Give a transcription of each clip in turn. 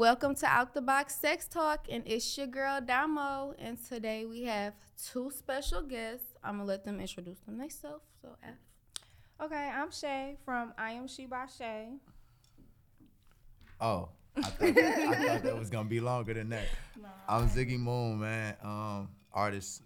Welcome to Out the Box Sex Talk, and it's your girl Damo. And today we have two special guests. I'm gonna let them introduce them themselves. So, F. Okay, I'm Shay from I Am She by Shay. Oh, I thought, I thought that was gonna be longer than that. I'm Ziggy Moon, man. Um, artist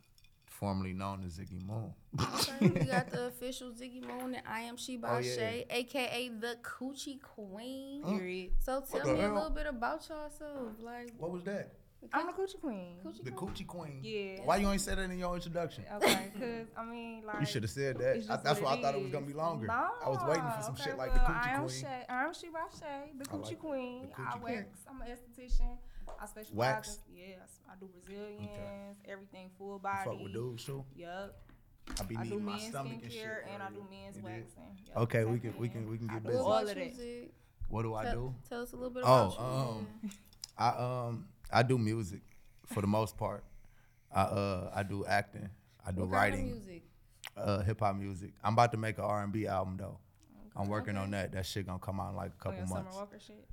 formerly known as Ziggy Moon. Okay, we got the official Ziggy Moon, and I am She oh, by Oh, yeah. Shay, aka the Coochie Queen. Period. So tell the me a little bit about yourself, like What was that? I'm the coochie queen. Coochie The Queen. Coochie Queen. Yeah. Why you ain't said that in your introduction? Okay, cause I mean, like You should have said that. I, that's why I thought it was gonna be longer. No, I was waiting for some okay, shit like well, the I am Queen. Shay, I am She by Shay, the coochie like queen. the I Coochie wax. I'm an esthetician. I specialize. Wax? In, yes, I do Brazilians, everything full You body. fuck with dudes too. Yup. I be I do needing my men's stomach and shit. skincare and I do men's You did? waxing. Yup, Okay, we can we can we can I get do busy. all What of about that. What do I Tell, do? tell us a little bit about Oh, you. um, I um I do music for the most part. I uh I do acting. I do what writing. kind of music? uh, hip hop music. I'm about to make an R and B album though. I'm working on that. That shit gonna come out in like a Oh, couple yeah, months. Summer Walker shit.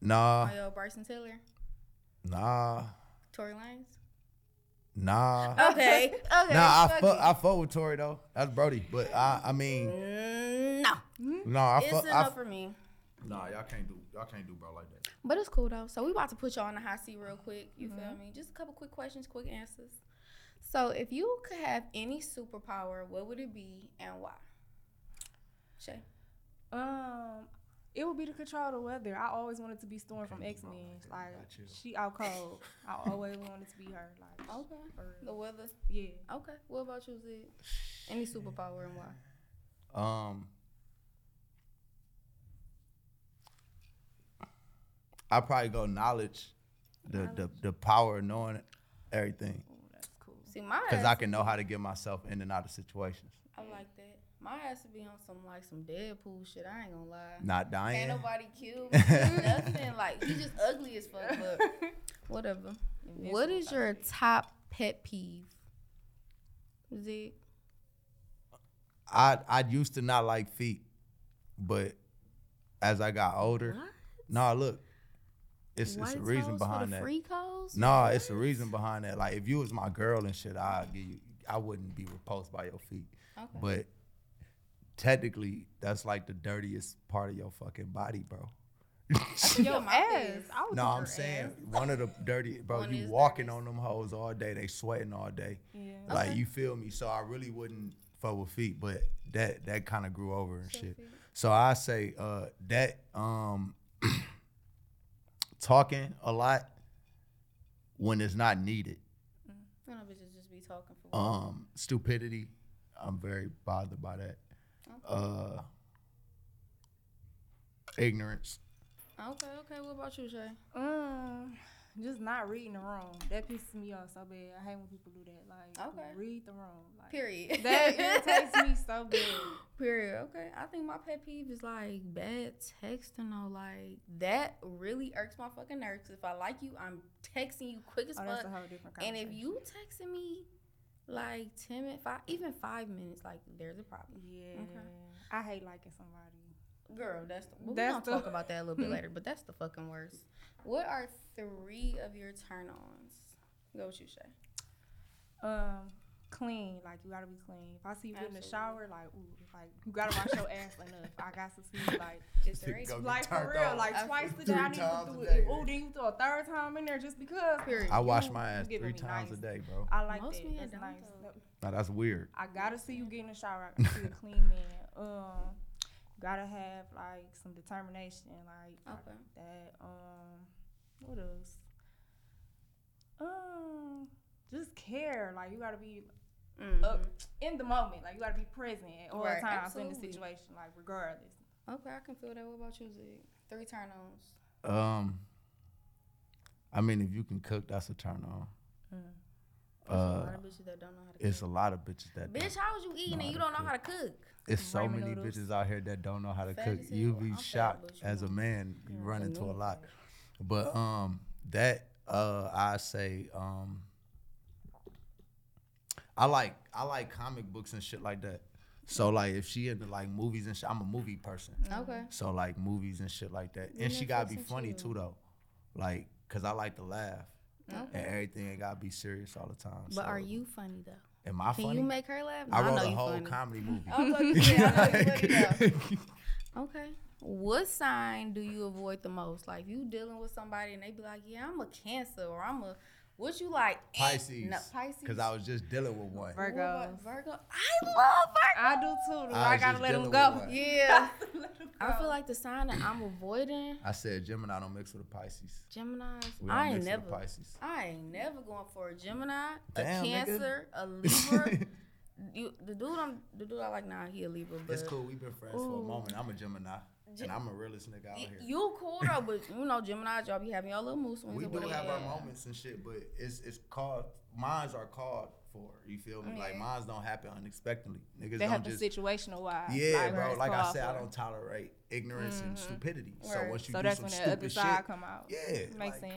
Nah, Oh, yo, Bryson Tiller, nah, Tory Lanez. nah. Okay, okay. Nah, I fuck fuck. I fuck with Tory though. That's Brody. But I, I mean, Mm, no, no, I fuck. it's fuck. enough I, f- for me. nah, y'all can't do, y'all can't do bro like that. But it's cool though. So we about to put y'all on the hot seat real quick. You feel Mm-hmm. me? Just a couple quick questions, quick answers. So if you could have any superpower, what would it be and why? Shay. Um, it would be to control the weather. I always wanted to be Storm from X Men. Like Got she out cold. I always wanted to be her. Like Okay. for The weather. yeah. Okay. What about you, Zig? Any superpower and why? Um, I probably go knowledge, the the the power of knowing everything, Ooh, that's cool. See, my because I can know how to get myself in and out of situations. I like that. My ass to be on some like some Deadpool shit. I ain't gonna lie. Not dying. Ain't nobody killed me. Nothing. Like he just ugly as fuck. But whatever. What is your top pet peeve? Zig. I I used to not like feet, but as I got older, What? no, look, it's it's a reason behind that. Free codes? No, it's a reason behind that. Like if you was my girl and shit, I'd give you. I wouldn't be repulsed by your feet, Okay. but technically, that's like the dirtiest part of your fucking body, bro. Yo, my ass. face. I would No, I'm saying ass. one of the dirty, bro. One you walking dirty. on them hoes all day, they sweating all day. Yeah. Like Okay. you feel me? So I really wouldn't fuck with feet, but that that kind of grew over and So shit. feet. So I say uh that um talking a lot when it's not needed. You know, bitches just be talking for Um stupidity, I'm very bothered by that. Uh ignorance. Okay, okay. What about you, Shay? Um, just not reading the room. That pisses me off so bad. I hate when people do that. Like, Okay. read the room. Like, Period. That irritates me so bad. Period. Okay. I think my pet peeve is like bad texting or like that really irks my fucking nerves. If I like you, I'm texting you quick as Oh, fuck. that's a whole different And if you texting me like ten minutes, five, even five minutes, like there's a problem. Yeah. Okay. I hate liking somebody. Girl, that's the, well, That's we're gonna talk about that a little bit later, but that's the fucking worst. What are three of your turn ons? Go with you, Shay. Um, clean. Like you gotta be clean. If I see you get in the shower, like ooh, like you gotta wash your ass enough. I got to see like Just Go right. get like for real, on. like I twice feel- a day. I need to do it. Ooh, then you throw a third time in there just because. Period. I wash my ass three times nice. a day, bro. I like Most that. men That's don't, nice. though. Now that's weird. I gotta see you get in the shower. I gotta see a clean man. Um, gotta have like some determination, like Okay. that. Um, what else? Um, just care. Like you gotta be Mhm. up in the moment. Like you gotta be present at all Right, times in the situation. Like regardless. Okay, I can feel that. What about you, Zig? Three turn ons. Um, I mean, if you can cook, that's a turn on. a lot Uh, of that don't know how to it's a lot of bitches that. Bitch, how was you eating and you don't know how to cook? It's so ramen many noodles. bitches out here that don't know how to Fat cook. as You hell. be I'm fat, shocked but you as a know. man. You run into a lot. But um, that uh, I say um, I like I like comic books and shit like that. So like if she into like movies and shit, I'm a movie person. Okay. So like movies and shit like that, and she gotta Netflix be and funny chill. too though. like, cause I like to laugh, and everything ain't gotta be serious all the time. But so- are you funny though? Am I Can funny? you make her laugh? I No, wrote know a whole funny. comedy movie. I know you funny. I know you funny though. Okay. What sign do you avoid the most? Like you dealing with somebody and they be like, "Yeah, I'm a Cancer," or "I'm a what you like?" Pisces. No, Pisces. Cause I was just dealing with one. Virgo. Virgo. I love Virgo. I do too. I I, gotta let them go. with one. Yeah. I feel like the sign that I'm avoiding I said Gemini don't mix with the Pisces. Gemini's. We don't I ain't mix never. with a Pisces. I ain't never going for a Gemini, Damn, a nigga. Cancer, a Libra. you, the dude I'm the dude I like now, he a Libra, but It's cool. We've been friends for a moment. I'm a Gemini, Ge- and I'm a realist nigga out y- here. you cool though. But you know, Gemini, y'all be having y'all little moose swings. we do whatever. have our moments and shit, but it's it's called. Mines are called for. You feel me? Like Yeah. mines don't happen unexpectedly. Niggas They don't have just. situational wise. Yeah, bro. Like I called said, I don't tolerate ignorance and mm-hmm. stupidity. So once you So do that's some when the stupid other shit, side come out. yeah, Makes like, sense.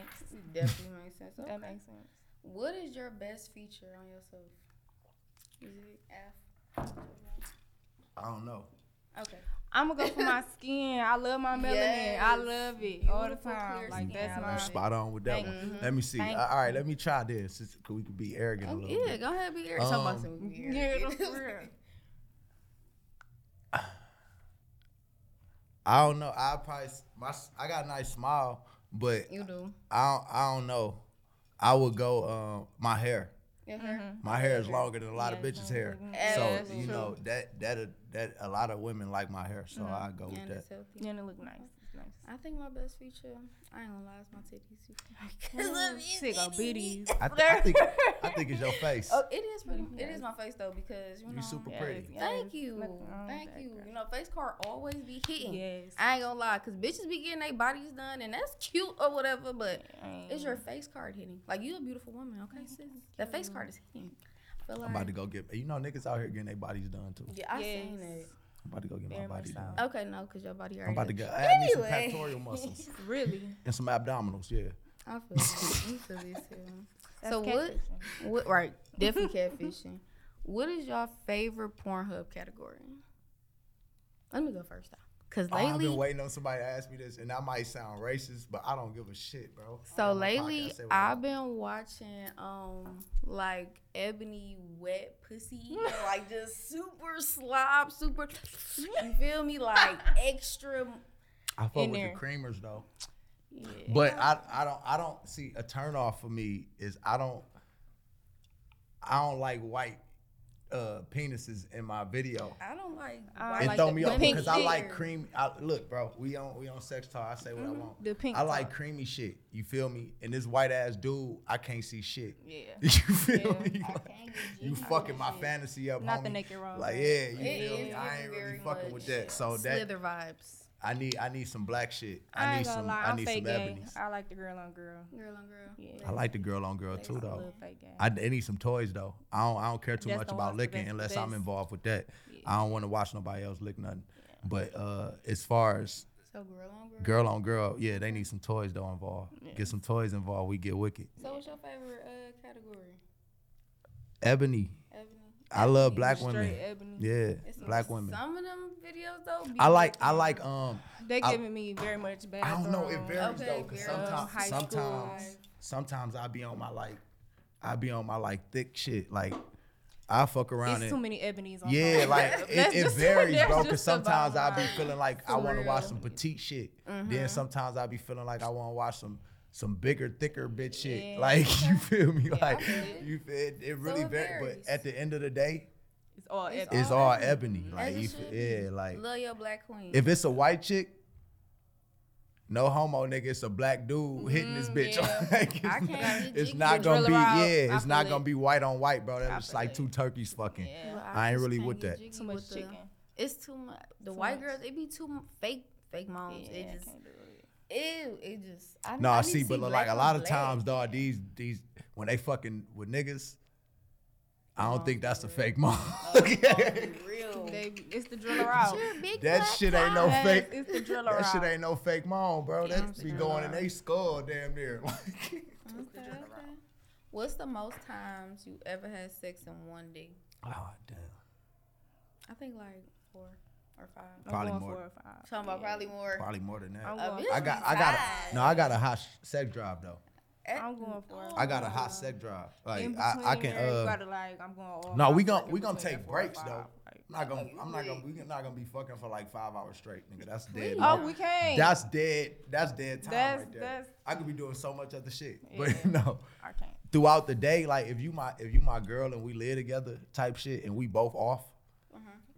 Definitely makes sense. Okay. That makes sense. What is your best feature on yourself? Is it F? I don't know. Okay. I'm gonna go for my skin. I love my melanin. I love it all the time. clear Like skin. that's my. Spot on with that Thank one. you. Let me see. Thank all right, let me try this. It's- we could be arrogant a Oh, little yeah, bit. go ahead, be Eric. Talk about Um, some be Yeah, Eric. that's real. I don't know. I probably my s- I got a nice smile, but You do. I don't, I don't know. I would go um, my hair. Your. Mm-hmm. My hair is longer than a lot of bitches' hair. Yeah, So you know that that that a lot of women like my hair, so I go with And that. it's healthy. And it look nice. It's nice. I think my best feature, I ain't gonna lie, it's my titties. Sick of bitties. I, th- I think I think it's your face. Oh, it is pretty. It is my face though because you know. You super pretty. yes. Thank you, Nothing wrong with thank you. girl. You know, face card always be hitting. Yes. I ain't gonna lie, cause bitches be getting their bodies done, and that's cute or whatever. But Ain't- is your face card hitting? Like you a beautiful woman, okay, sis? That face card is hitting. I feel like. I'm about to go get. You know, niggas out here getting their bodies done too. Yeah, I Yes. seen it. I'm about to go get my Very much body so. done. Okay, no, cause your body already. I'm about to go. I add me some pectoral muscles Really? and some abdominals. Yeah. I feel this. You feel this too. That's So what? What? Right, definitely catfishing. What is your favorite Pornhub category? Let me go first though, cause Oh, I've been waiting on somebody to ask me this, and that might sound racist, but I don't give a shit, bro. so I'm on my lately podcast, say what I I've been watching um like ebony wet pussy, like just super slob, super. You feel me? Like extra. I fuck with there. the creamers though. Yeah. But I, I don't I don't see a turn off for me is I don't I don't like white uh penises in my video. I don't like. I white It like throw the- me off because I like cream. I, look, bro, we on we on sex talk. I say what I want. The pink I like talk. creamy shit. You feel me? And this white ass dude, I can't see shit. Yeah. You feel Yeah. me? I Like, can't get you fucking my shit. fantasy up, Not the naked rose. Like yeah, you It feel is me? I ain't really fucking with that. So that slither vibes. I need I need some black shit. I, I need some lie. I need some gay. ebonies. I like the girl on girl. Girl on girl. Yeah. I like the girl on girl too though. love fake gay. I, I need some toys though. I don't I don't care too That's much about licking unless the I'm involved with that. Yeah. I don't want to watch nobody else lick nothing. But uh as far as So girl on girl. girl on girl, yeah, they need some toys though involved. Yeah. Get some toys involved, we get wicked. So what's your favorite uh, category? Ebony. Ebony. I love black Straight women. ebony. Yeah, It's black women. Some of them videos though. be I like I like um They I- giving me very much bad. I don't know. It varies Okay, though, cause sometimes High school. sometimes sometimes I be on my like I be on my like thick shit. Like I fuck around It's too many ebonies on yeah, phone. like it, it varies, that's bro. Cause sometimes I bottom be feeling like I want to watch some petite shit. Mm-hmm. Then sometimes I be feeling like I want to watch some some bigger, thicker bitch shit. Yeah. Like you feel me? Like you feel it, it really it varies. varies. But at the end of the day, It's all It's ebony. it's all all ebony. ebony. Mm-hmm. Like As it you should feel, be. yeah, like Love your black queen. if it's a white chick, no homo nigga, it's a black dude hitting this mm-hmm, bitch. yeah. Like, I it's, can't it's jiggy. not gonna be out, yeah, I it's not feel gonna it. be white on white, bro. I That's feel like it. two turkeys fucking. Yeah. But I ain't really with that. jiggy Too much with the- chicken. It's too much. The Too white much. girls, it be too m- fake, fake moms. Yeah, it just, can't do it. ew, it just. I, No, I I need see, but like a lot of times, dog, these these when they fucking with niggas, I don't Oh, think that's a fake mom. Oh, oh, for real. They, it's the driller out. You're a big that shit ain't no Yes, fake. it's the driller That shit out. ain't no fake mom, bro. Yeah, That it's be the going in driller they skull damn near. Okay, okay. What's the most times you ever had sex in one day? oh damn. I think like four. or five? I'm Probably more. four or five. Talking about Yeah. probably more. Probably more than that. I'm A going, bitch I got, I got, a, no, I got a hot sex drive though. I'm going for it. I got a hot sex drive. Like in I, I can. there, Uh, gotta like, I'm going. all no, we out, gon' like, we in gonna take that four or breaks though. like- I'm not gonna, I'm not gonna, really? we not gonna be fucking for like five hours straight, nigga. That's dead. Really? money. Oh, we can't. That's dead. That's dead time That's- right there. that's- I could be doing so much other shit, Yeah. but no. I can't. Throughout the day, like if you my if you my girl and we live together, type shit, and we both off,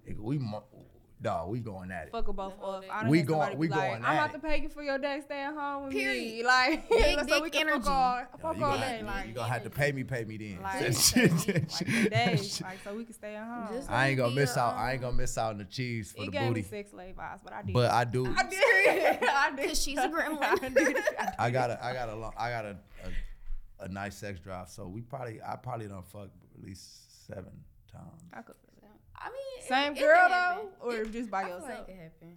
nigga, we mo- dog, we going at it. Fuck them both The off. day. I done We had going- somebody we be like, going I'm at about to pay you for your day staying home with Period. me. Like, Big so dick we can energy. fuck all, Yo, fuck you all gonna, day. have, Like, you gonna have to pay me, pay me then. like, That like shit- days, like, so we can stay at home. Just- I ain't gonna Be miss a, out. I ain't gonna miss out on the cheese for it the gave booty. me sex slave vibes, but I did. But I do. I did. I did. Cause she's a gremlin. I. I got a, I got a, long, I got a, a, a nice sex drive. So we probably, I probably done fuck at least seven times. I could feel it. I mean, Same it, it girl can happen. though, or It- just by I feel like yourself? it can happen.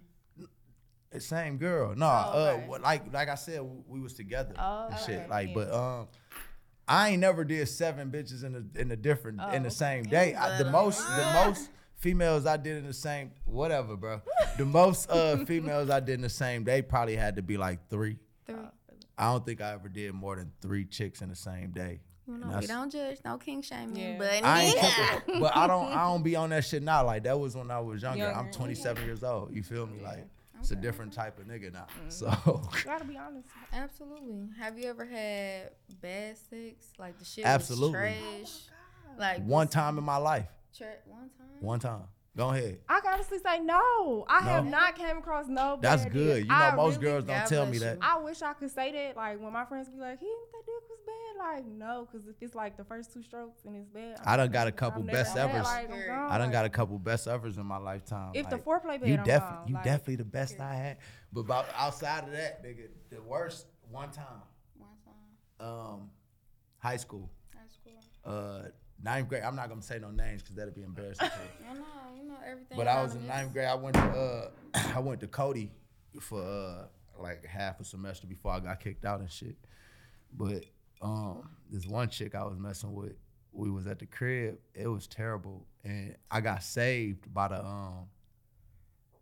The same girl. No, Oh, uh, okay. what- like, like I said, we was together Oh, and shit. okay, Like, yeah. but um, I ain't never did seven bitches in a in a different Oh, in the okay. same day. I, the But, most, the most females I did in the same, whatever, bro. The most uh females I did in the same day probably had to be like three. Three. I don't think I ever did more than three chicks in the same day. You And know, we don't judge, no king shaming, Yeah. but I ain't yeah. but I don't I don't be on that shit now. Like that was when I was younger. I'm Younger. 27 years old. You feel me? Like it's a different type of nigga now. Mm-hmm. So You gotta be honest. Absolutely. Have you ever had bad sex? Like the shit Absolutely. was trash. Like one time in my life, Tra- one time. one time. Go ahead. I can honestly say no. I have not came across no. That's bad good. dick. You know, I most really- girls don't tell me that. I wish I could say that. Like when my friends be like, "He that dick was bad." Like no, because if it's like the first two strokes and it's bad, I done got a I'm couple never best bad, evers. Like, I'm gone, done got a couple best evers in my lifetime. If the like, foreplay bad, you I'm definitely, you Like, definitely the best I had. But about outside of that, nigga, the worst one time, One time. um, high school, High school. uh, ninth grade. I'm not gonna say no names because that'd be embarrassing. You know, you know everything. But I was in ninth grade. I went to uh, I went to Cody for uh, like half a semester before I got kicked out and shit. But um, this one chick I was messing with, we was at the crib. It was terrible, and I got saved by the um,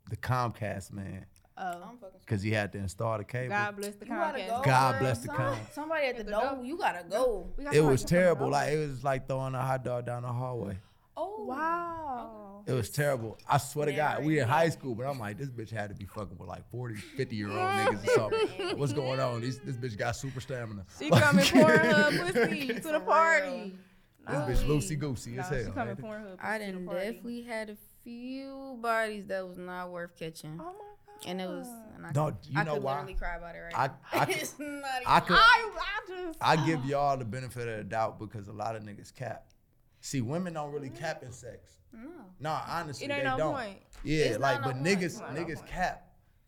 the Comcast man Oh, because he had to install the cable. God bless the You Comcast. go. God girl. bless the Some- con- Somebody at the At the door. door. You gotta go. We got It was terrible. Like it was like throwing a hot dog down the hallway. Oh wow. It was terrible. I swear to God, Never we in high school, but I'm like, this bitch had to be fucking with like 40, 50 year old niggas or something. What's going on? This, this bitch got super stamina. She coming pouring her pussy to the real. party. This bitch loosey goosey No, as she hell. coming ain't it? pouring her I to the done party. definitely had a few bodies that was not worth catching. Oh my god. And it was, and I, No, could, you I know could why? literally cry about it right I- now. I could- it's not even I could- I, I just. I give y'all the benefit of the doubt because a lot of niggas cap. See, women don't really mm-hmm. cap in sex. no. Nah, honestly, It ain't they no don't. point. Yeah, It's like, not but no point. niggas, no niggas cap.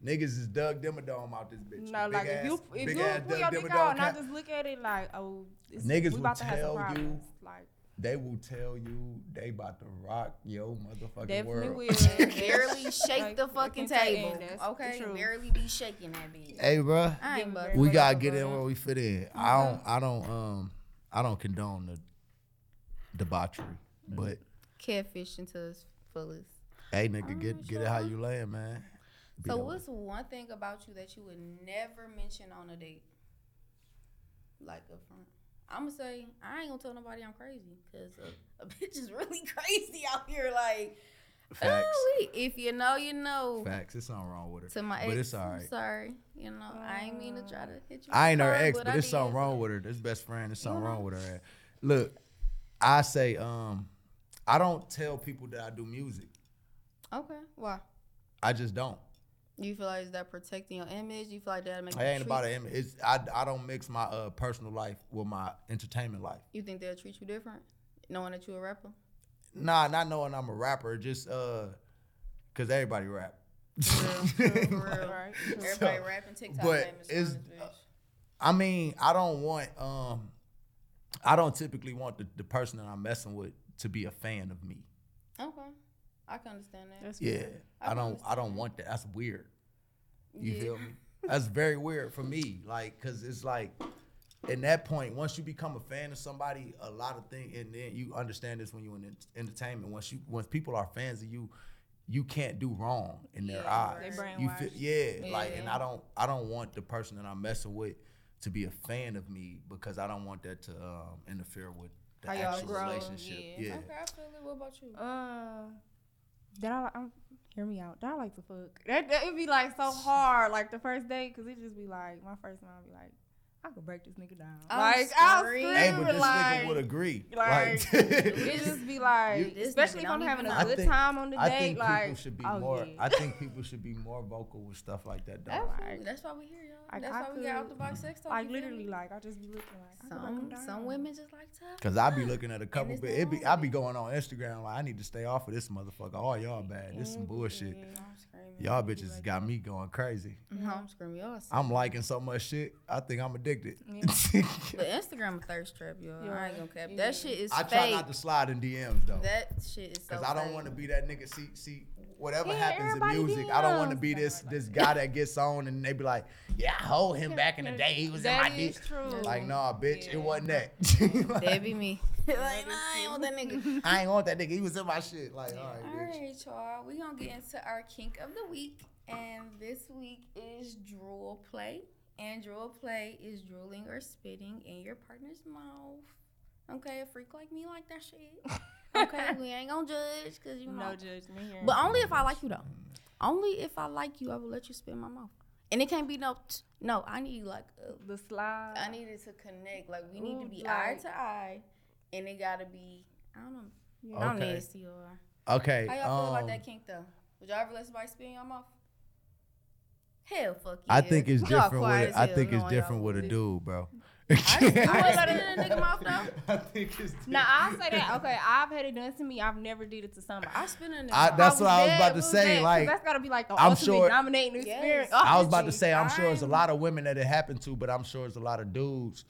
Niggas is Doug Dimmadome out this bitch. No, Big like ass, if you if you ass put your dick out and I just look at it like, oh, it's, Niggas we will about to have tell some you problems. Like They will tell you they about to rock your motherfucking definitely world. will. barely shake Like, the fucking fucking table. saying that's the Okay, barely be shaking that bitch. Hey, bro, I ain't but we gotta get in where we fit in. Mm-hmm. I don't, I don't, um, I don't condone the debauchery, mm-hmm. but catfish into its fullest. hey, nigga, Alright, get mm-hmm. get it how you laying, man. Be So that what's one thing about you that you would never mention on a date? Like up front. I'm gonna say I ain't gonna tell nobody I'm crazy because a, a bitch is really crazy out here. Like, Facts. ooh-wee. if you know, you know. Facts. It's something wrong with her. To my ex, but it's all right. I'm sorry. You know, I ain't mean to try to hit you. I ain't with her ex, car, but I there's something wrong with her. This best friend, there's something You wrong with her. Look, I say, um, I don't tell people that I do music. Okay, why? I just don't. You feel like is that protecting your image? You feel like that make It ain't about treat- an image. It's I, I don't mix my uh, personal life with my entertainment life. You think they'll treat you different, knowing that you're a rapper? Nah, not knowing I'm a rapper, just uh, cause everybody rap. For real, real. Right. Everybody So, rapping TikTok but famous. it's- on this. I mean, I don't want um, I don't typically want the, the person that I'm messing with to be a fan of me. Okay, I can understand that. That's Yeah, I I don't. I don't want that. That's weird. You Yeah. feel me? That's very weird for me. Like, cause it's like, in that point, once you become a fan of somebody, a lot of things, and then you understand this when you're in entertainment. Once you, once people are fans of you, you can't do wrong in their Yeah, eyes. They you feel, brainwashed. yeah, like, and I don't, I don't want the person that I'm messing with to be a fan of me because I don't want that to um, interfere with the How y'all actual grow, relationship. yeah. Yeah. Okay, I feel it. What about you? Uh, that I, I'm, hear me out. That I like to fuck. That that would be like so hard, like the first date, cause it just be like my first time be like, I could break this nigga down. I'm like I'll scream Hey, but this like, nigga would agree. like, Like, it just be like, You- especially if I'm having a good think- time on the I date. think like, people should be oh, more. yeah. I think people should be more vocal with stuff like that. Though. Absolutely. That's why we here, y'all. Like, That's I why we got out could- the box sex talk. like literally, me? like I just be looking like I could break 'em Some down. some women just like tough. Cause I be looking at a couple, but it be I be going on Instagram like I need to stay off of this motherfucker. Oh y'all bad. This some mm-hmm. bullshit. I'm screaming. Y'all bitches got me going crazy. Mm-hmm. I'm screaming. I'm liking so much shit. I think I'm addicted. But Instagram a thirst trap, y'all. I ain't gonna cap. Yeah. That shit is I try not to slide in DMs though, that shit is so cause I don't want to be that nigga. See, see, whatever Yeah, happens in everybody music, I don't want to be this this guy that gets on and they be like, yeah, I hold him back in the day. He was in my That dick. is true. Like, nah, bitch, Yeah. it wasn't that. That'd be me. like, nah, I ain't want that nigga. I ain't want that nigga. He was in my shit. Like, all right, All bitch. right, y'all. We gonna get into our kink of the week, and this week is drool play. And drool play is drooling or spitting in your partner's mouth. Okay, a freak like me like that shit. Okay, we ain't gonna judge because you know. no judgment here. But only if I like you though. Only if I like you, I will let you spit in my mouth. And it can't be no. T- no, I need like. A, the slide. I need it to connect. Like we need to Ooh, be eye to eye, and it gotta be. I don't know. Yeah. I'm Okay. nasty or. Okay. How y'all feel about um, that kink though? Would y'all ever let somebody spit in your mouth? Hell, fuck yeah. I think it's Y'all different with as I think it's different with a dude, bro. I just- you I- would in a nigga mouth though. I think it's Now I'll say that. Okay, I've had it done to me. I've never did it to somebody. I spit in a nigga I- mouth. that's what I was about to say, dead, 'cause like, that's gotta be like the I'm ultimate sure- dominating Yes. experience. I was Oh, about to say I'm sure there's a I'm- lot of women that it happened to, but I'm sure there's a lot of dudes.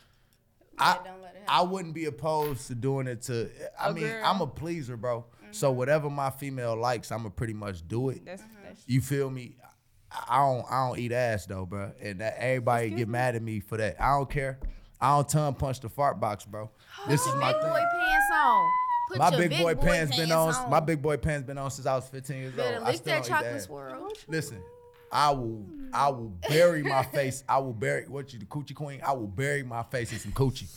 I Yeah, don't let it I wouldn't be opposed to doing it to I A mean, girl. I'm a pleaser, bro. So whatever my female likes, I'ma pretty much do it. That's, Mm-hmm. that's You feel me? I don't I don't eat ass though, bro. And that everybody Excuse get me? mad at me for that. I don't care. I don't tongue punch the fart box, bro. This is my big thing. boy pants on. Put My your big boy pants been on. on. My big boy pants been on since I was 15 years Better old. I lick still that chocolate swirl. Listen, I will I will bury my face. I will bury what you the coochie queen. I will bury my face in some coochie.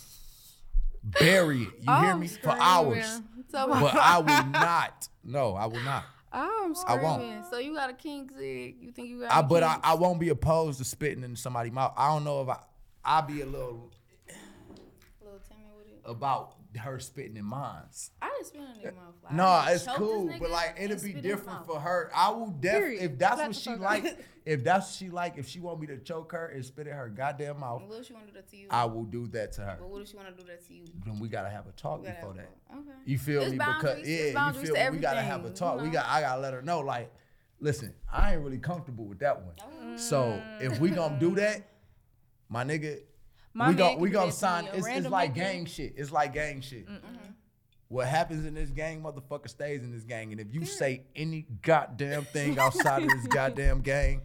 Bury it. You Oh, hear me? For hours. So, But I will not. No, I will not. I'm I won't. screaming. So you got a kink, Zig? You think you got? I a but I. I won't be opposed to spitting in somebody's mouth. I don't know if I I'll be a little A little timid with it. about her spitting in mine's. I didn't spit in nigga mouth. Like, No, it's cool, but like it'll be spit in his different for her. I will definitely if that's what she like. If that's what she like, if she want me to choke her and spit in her goddamn mouth, What if she want to do that to you? I will do that to her. But what if she want to do that to you? Then we gotta have a talk before that. Okay. You feel It's me? Because yeah, you feel to me? We gotta have a talk. you We know? got. I gotta let her know. Like, listen, I ain't really comfortable with that one. So if we gonna do that, my nigga, My we man gonna we do gonna sign. me. It's, it's like nigga- gang shit. It's like gang shit. Mm-hmm. What happens in this gang, motherfucker, stays in this gang. And if you say any goddamn thing outside of this goddamn gang,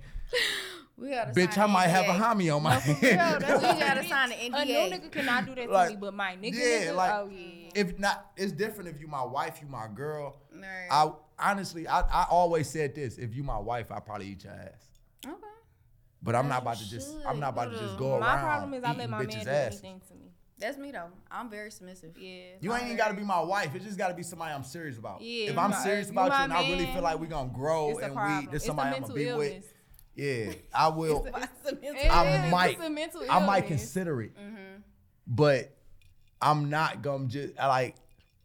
We gotta. bitch, I might an have a homie on my No, for real, hand. that's We what gotta it is. sign an A new NDA. nigga cannot do that to Like, me, but my nigga, yeah, nigga, like, oh yeah. if not, it's different if you my wife, you my girl. Right. I honestly, I, I always said this: if you my wife, I probably eat your ass. Okay. But I'm not about to just. I'm not about to just go My around My problem is I let my man do asses. anything to me. That's me though. I'm very submissive. Yeah. You ain't even got to be my wife. It just got to be somebody I'm serious about. Yeah, if I'm my- serious about you and I really feel like we're gonna grow and we this it's a somebody I'm mental gonna be illness. with, yeah, I will. It I is. might, It's a mental I might consider it, Mm-hmm. but I'm not gonna just like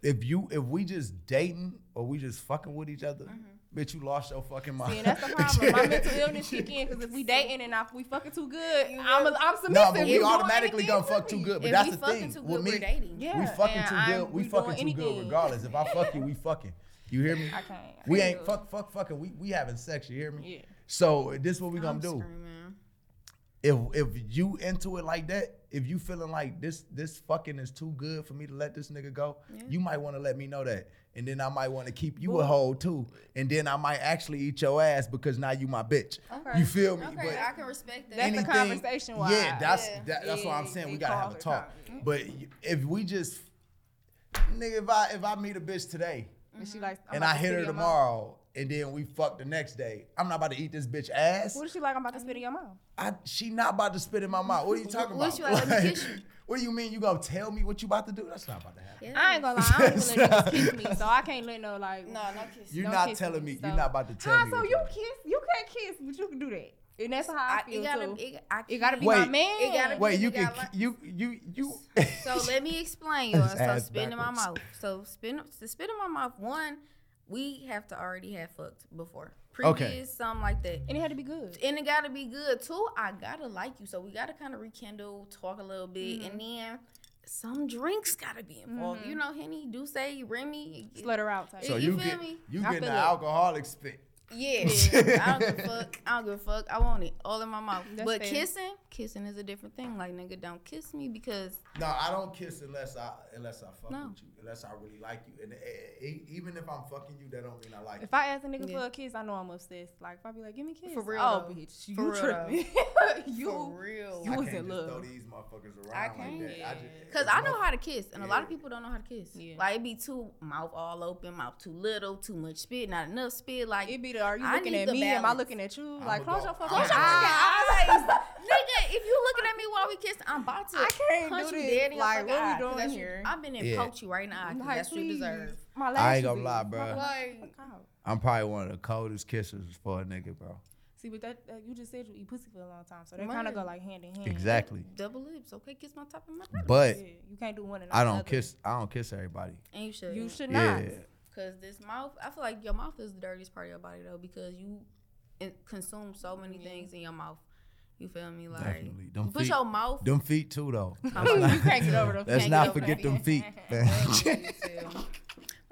if you if we just dating or we just fucking with each other, bitch, you lost your fucking mind. See, and that's the problem. My mental illness kick in because if we dating and if we fucking too good, I'm, a, I'm submissive. No, but we doing automatically gonna fuck too good. But If that's we the fucking thing. too With me, we're dating. Yeah, we fucking too I'm- good. We we fucking doing too good regardless. If I fuck you, we fucking. You hear me? I can't. I We can't ain't fuck fuck fucking. We we having sex. You hear me? Yeah. So this is what we gonna I'm do. screaming. If if you into it like that, if you feeling like this this fucking is too good for me to let this nigga go, you might want to let me know that. And then I might want to keep you a hold too. And then I might actually eat your ass because now you my bitch. Okay. You feel me? Okay, But I can respect that. That's the conversation wise. Yeah, that's Yeah. that, that's what I'm saying. We gotta have a it talk. talk. But if we just nigga, if I if I meet a bitch today And she like, I'm and I hit her in your tomorrow and then we fuck the next day. I'm not about to eat this bitch ass. What is she like? I'm about to spit in your mouth. I, she not about to spit in my mouth. What are you talking What about? you like, let me kiss you? what do you mean? You gonna tell me what you about to do? That's not about to happen. Yeah. I ain't gonna lie, I don't even let niggas kiss me, so I can't let no like. No, no kiss. You're Don't kiss telling me, me. so- You're not about to tell How me. so you you- kiss? You can't kiss, but you can do that, and that's how I, I, feel it gotta, too. it, I It gotta be Wait. my man. It gotta be- Wait, you nigga can got like- you you you. So let me explain, y'all. So Ass spit in my mouth. So spit to spit in my mouth. One, we have to already have fucked before. Previous, Okay. something like that. and it had to be good. And it gotta be good too. I gotta like you. So we gotta kind of rekindle, talk a little bit, mm-hmm. and then some drinks gotta be involved. Mm-hmm. You know, Henny, do say Remy. Slut her out. Type. so You you feel get me? you I getting the feel it. alcoholic spit. Yeah, I don't give a fuck. I don't give a fuck. I want it all in my mouth. That's but fair. kissing, kissing is a different thing. Like nigga, don't kiss me because No, I don't kiss unless I unless I fuck No. with you. Unless I really like you. And eh, even if I'm fucking you, that don't mean I like you. If I ask a nigga Yeah. for a kiss, I know I'm obsessed. Like if I be like, "Give me a kiss," For real, Oh, though. bitch, you For real, tripping? you for real. you I was can't in love. throw these motherfuckers around I like can't. that. I just, Cause it's I know how to kiss, and a lot of people don't know how to kiss. Yeah. Like it be too mouth all open, mouth too little, too much spit, not enough spit. Like It be the, are you I looking need at the me? Am I looking at you? I'ma like close your fucking close your eyes. fucking eyes, nigga. If you looking at me while we kiss, I'm about to I can't punch do you this. dead in your Like, fucking what we eye, 'cause doing here? I'm been in Yeah. poke you right now. 'cause Like, that's what you please. deserve. My I ain't gonna lie, my bruh. lashes Like- I'm probably one of the coldest kissers for a nigga, bro. See, but that uh, you just said you eat pussy for a long time, so they kind of go like hand in hand. Exactly. Double lips, okay? Kiss my top and my bottom. But Yeah, you can't do one and I don't the other. kiss. I don't kiss everybody. and you should. You should Yeah. not. Cause this mouth, I feel like your mouth is the dirtiest part of your body though, because you consume so many things in your mouth. You feel me? Like Definitely. Them you put feet- your mouth. Them feet too, though. you can't get over them. Let's Can't not get over forget them them feet.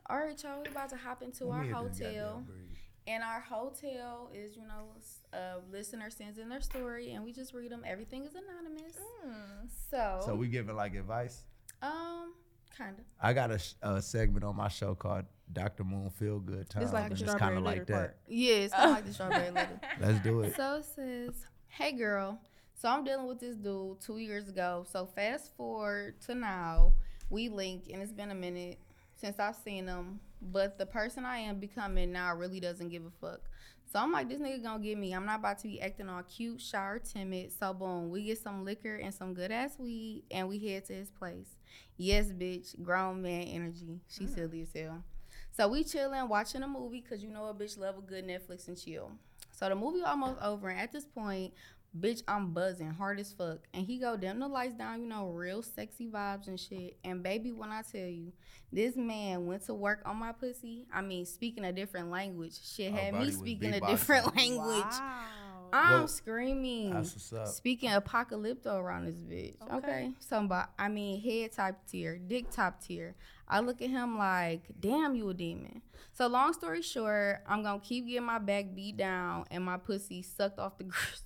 All right, y'all. We're about to hop into our hotel, and our hotel is, you know, a listener sends in their story, and we just read them. Everything is anonymous. So, So we giving like advice. um, kind of. I got a, a segment on my show called Dr. Moon Feel Good Time. It's like the and strawberry kinda letter part. Yeah, it's kind of like the strawberry letter. Let's do it. So it says, Hey girl, so I'm dealing with this dude two years ago. So fast forward to now, we link and it's been a minute since I've seen him. But the person I am becoming now really doesn't give a fuck. So I'm like, this nigga gonna get me. I'm not about to be acting all cute, shy, or timid. So boom, we get some liquor and some good ass weed and we head to his place. Yes, bitch, grown man energy. She mm. silly as hell. So we chilling, watching a movie, cause you know a bitch love a good Netflix and chill. So the movie almost over, and at this point, bitch, I'm buzzing hard as fuck. And he go dim the lights down, you know, real sexy vibes and shit. And baby, when I tell you, this man went to work on my pussy. I mean, speaking a different language. Shit had me speaking a different language. Wow. I'm Well, screaming. That's what's up. Speaking apocalypto around this bitch. Okay. Okay. Something about, I mean, head top tier, dick top tier. I look at him like, damn, you a demon. So, long story short, I'm going to keep getting my back beat down and my pussy sucked off the gristle.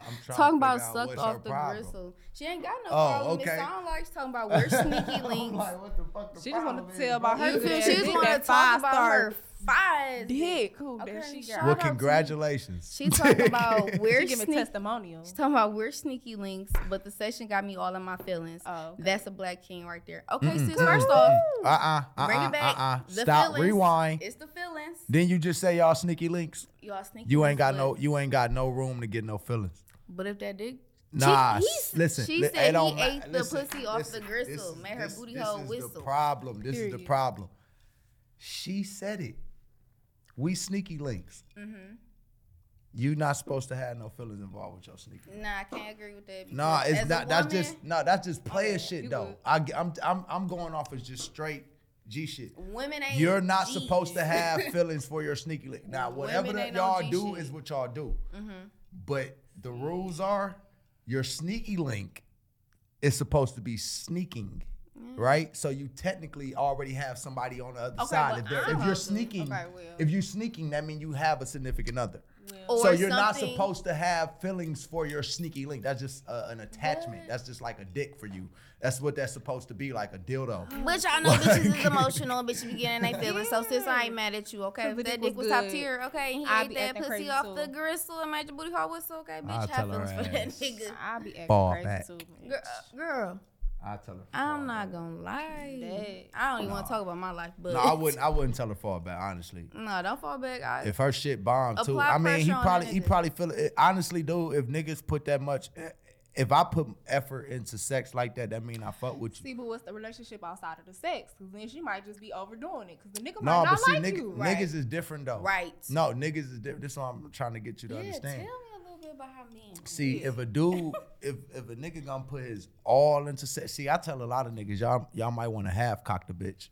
I'm trying Talking about sucked off the problem. gristle. She ain't got no Oh, problem. okay. It sound like she's talking about we're sneaky I'm links. like, what the fuck the She just want to tell about her You good feel? ass She just want to talk about five-star her five. dick. Who Okay, she got? Well, congratulations. She talking about we're She giving sneaky. testimonials. She's talking about we're sneaky links, but the session got me all in my feelings. Oh, okay. That's a black king right there. Okay, Mm-mm, sis, first off, Uh-uh, uh-uh, bring it back. uh-uh. The Stop, feelings. rewind. It's the feelings. Then you just say y'all sneaky links. Y'all sneaky. You ain't got but- no. You ain't got no room to get no feelings. But if that dick. Nah, she, s- listen. She said it don't he ma- ate the listen, pussy off listen, the gristle, this is- made her this- booty this hole is the problem. This is the problem. She said it. We sneaky links. hmm You not supposed to have no feelings involved with your sneaky. Nah, I can't agree with that. Nah, it's as a not. That's woman, just no. That's just player shit though. good. I, am I'm I'm going off as just straight G shit. Women ain't. You're not G's. supposed to have feelings for your sneaky link. Now, whatever that y'all G do shit. is what y'all do. Mhm. But the rules are your sneaky link is supposed to be sneaking, right? So you technically already have somebody on the other Okay, side. but If, if you're sneaking, Okay, well. if you're sneaking, that means you have a significant other. Or so you're not something- supposed to have feelings for your sneaky link. That's just uh, an attachment. What? That's just like a dick for you. That's what that's supposed to be, like a dildo. Which I know bitches is emotional, bitches be getting their feelings. So sis, I ain't mad at you, okay? Cause If that dick dick was was top tier, okay? And he I ate be that pussy off too. the gristle and made the booty hole whistle, okay? bitch, I'll tell have her feelings for that nigga. I be acting Fall crazy back. too. Girl, girl, I tell her. I'm not gonna lie. That- I don't even want to talk about my life, but No, I wouldn't. I wouldn't tell her fall back. Honestly, No, don't fall back. I, if her shit bomb too. I mean, he probably he probably feel it. Honestly, dude, if niggas put that much, eh, if I put effort into sex like that, that mean I fuck with you. See, but what's the relationship outside of the sex? Because then she might just be overdoing it. Because the nigga No, might but not see, like nigga, you. right. niggas is different though. Right. No, niggas is different. This is what I'm trying to get you to yeah, understand. Tell me a little bit about how men. See, if a dude, if if a nigga gonna put his all into sex, see, I tell a lot of niggas, y'all y'all might want to half cock the bitch.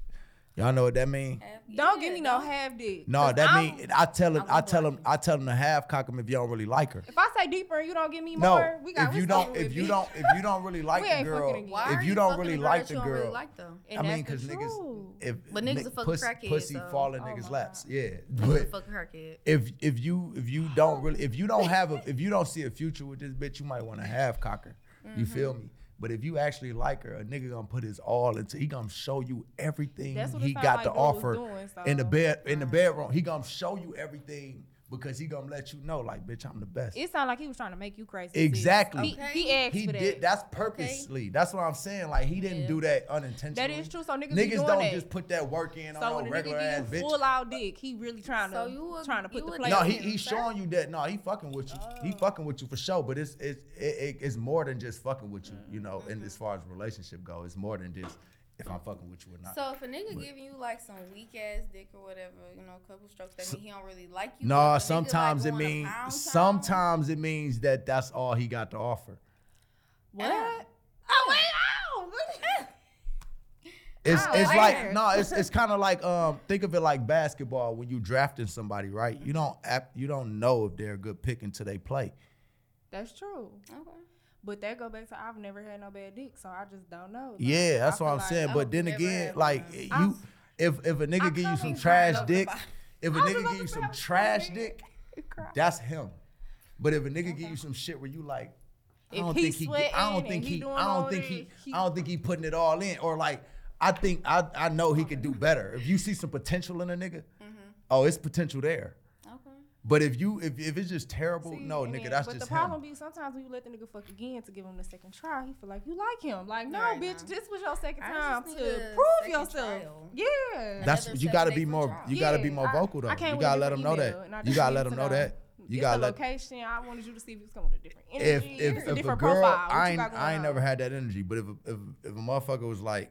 Y'all know what that mean? Don't give me no half dick. No, 'Cause that I'm- mean I tell him, I'm tell him. I tell him to half cock him if you don't really like her. If I say deeper and you don't give me No, more, we got if you don't, if you don't, if you don't really like the girl, fucking again. Why if are you don't really like the you really girl, like though. I mean, because niggas, if But niggas ni- pussy, crackhead, pussy so- fall in Oh niggas' laps, God. yeah. But, But fucking if if you if you don't really if you don't have a if you don't see a future with this bitch, you might want to half cock her. You Mm-hmm. feel me? But if you actually like her, a nigga gonna put his all into. He gonna show you everything That's what it he got like to offer doing, in the bed in the mm-hmm. bedroom. He gonna show you everything because he gonna let you know, like, bitch, I'm the best. It sounded like he was trying to make you crazy. Exactly. He, Okay. he asked he for that. did. That's purposely. That's what I'm saying. Like he didn't Yeah. do that unintentionally. That is true. So niggas, be Niggas doing don't that. just put that work in so on when no a nigga regular ass bitch. full out dick, he really trying to So you would- trying to put you the would play. No, on he he's showing you that. No, he fucking with you. He Oh. fucking with you for sure. But it's it's it, it, it's more than just fucking with you. You know, Mm-hmm. and as far as relationship go, it's more than just if I'm fucking with you or not. So if a nigga But- giving you like some weak ass dick or whatever, you know, a couple strokes, that mean he don't really like you. no, but the nigga, like, sometimes it means pound town, sometimes it means that that's all he got to offer. What? Oh wait, It's Oh, it's I like no, it's it's kind of like um think of it like basketball when you drafting somebody, right? You don't you don't know if they're a good pick until they play. That's true. Okay. But that go back to I've never had no bad dick, so I just don't know. Like, Yeah, that's I what I'm like- saying. But then again, like you, I'm- if if a nigga I'm give you some trash dick, if a nigga give you some trash dick, that's him. But if a nigga give you some shit where you like, I don't think he, get- I don't think he I don't think he, he- I don't think he putting it all in, or like, I think I I know he could do better. If you see some potential in a nigga, Mm-hmm. oh, it's potential there. Okay. But if you if, if it's just terrible, See, no, nigga, then- that's but just the problem him. be sometimes when you let the nigga fuck again to give him the second try, he feel like you like him. Like, no, Right, bitch, nah. this was your second I time to prove yourself. trial. Yeah. That's Another you got to be more. trial. You got to be more vocal though. I came You gotta let them know that. email, and I You gotta let to them know know. that. You it's gotta a let. location. I wanted you to see if it's coming with a different if energy. if, it's a if a different girl, profile. What I ain't I ain't never had that energy. But if if if a motherfucker was like,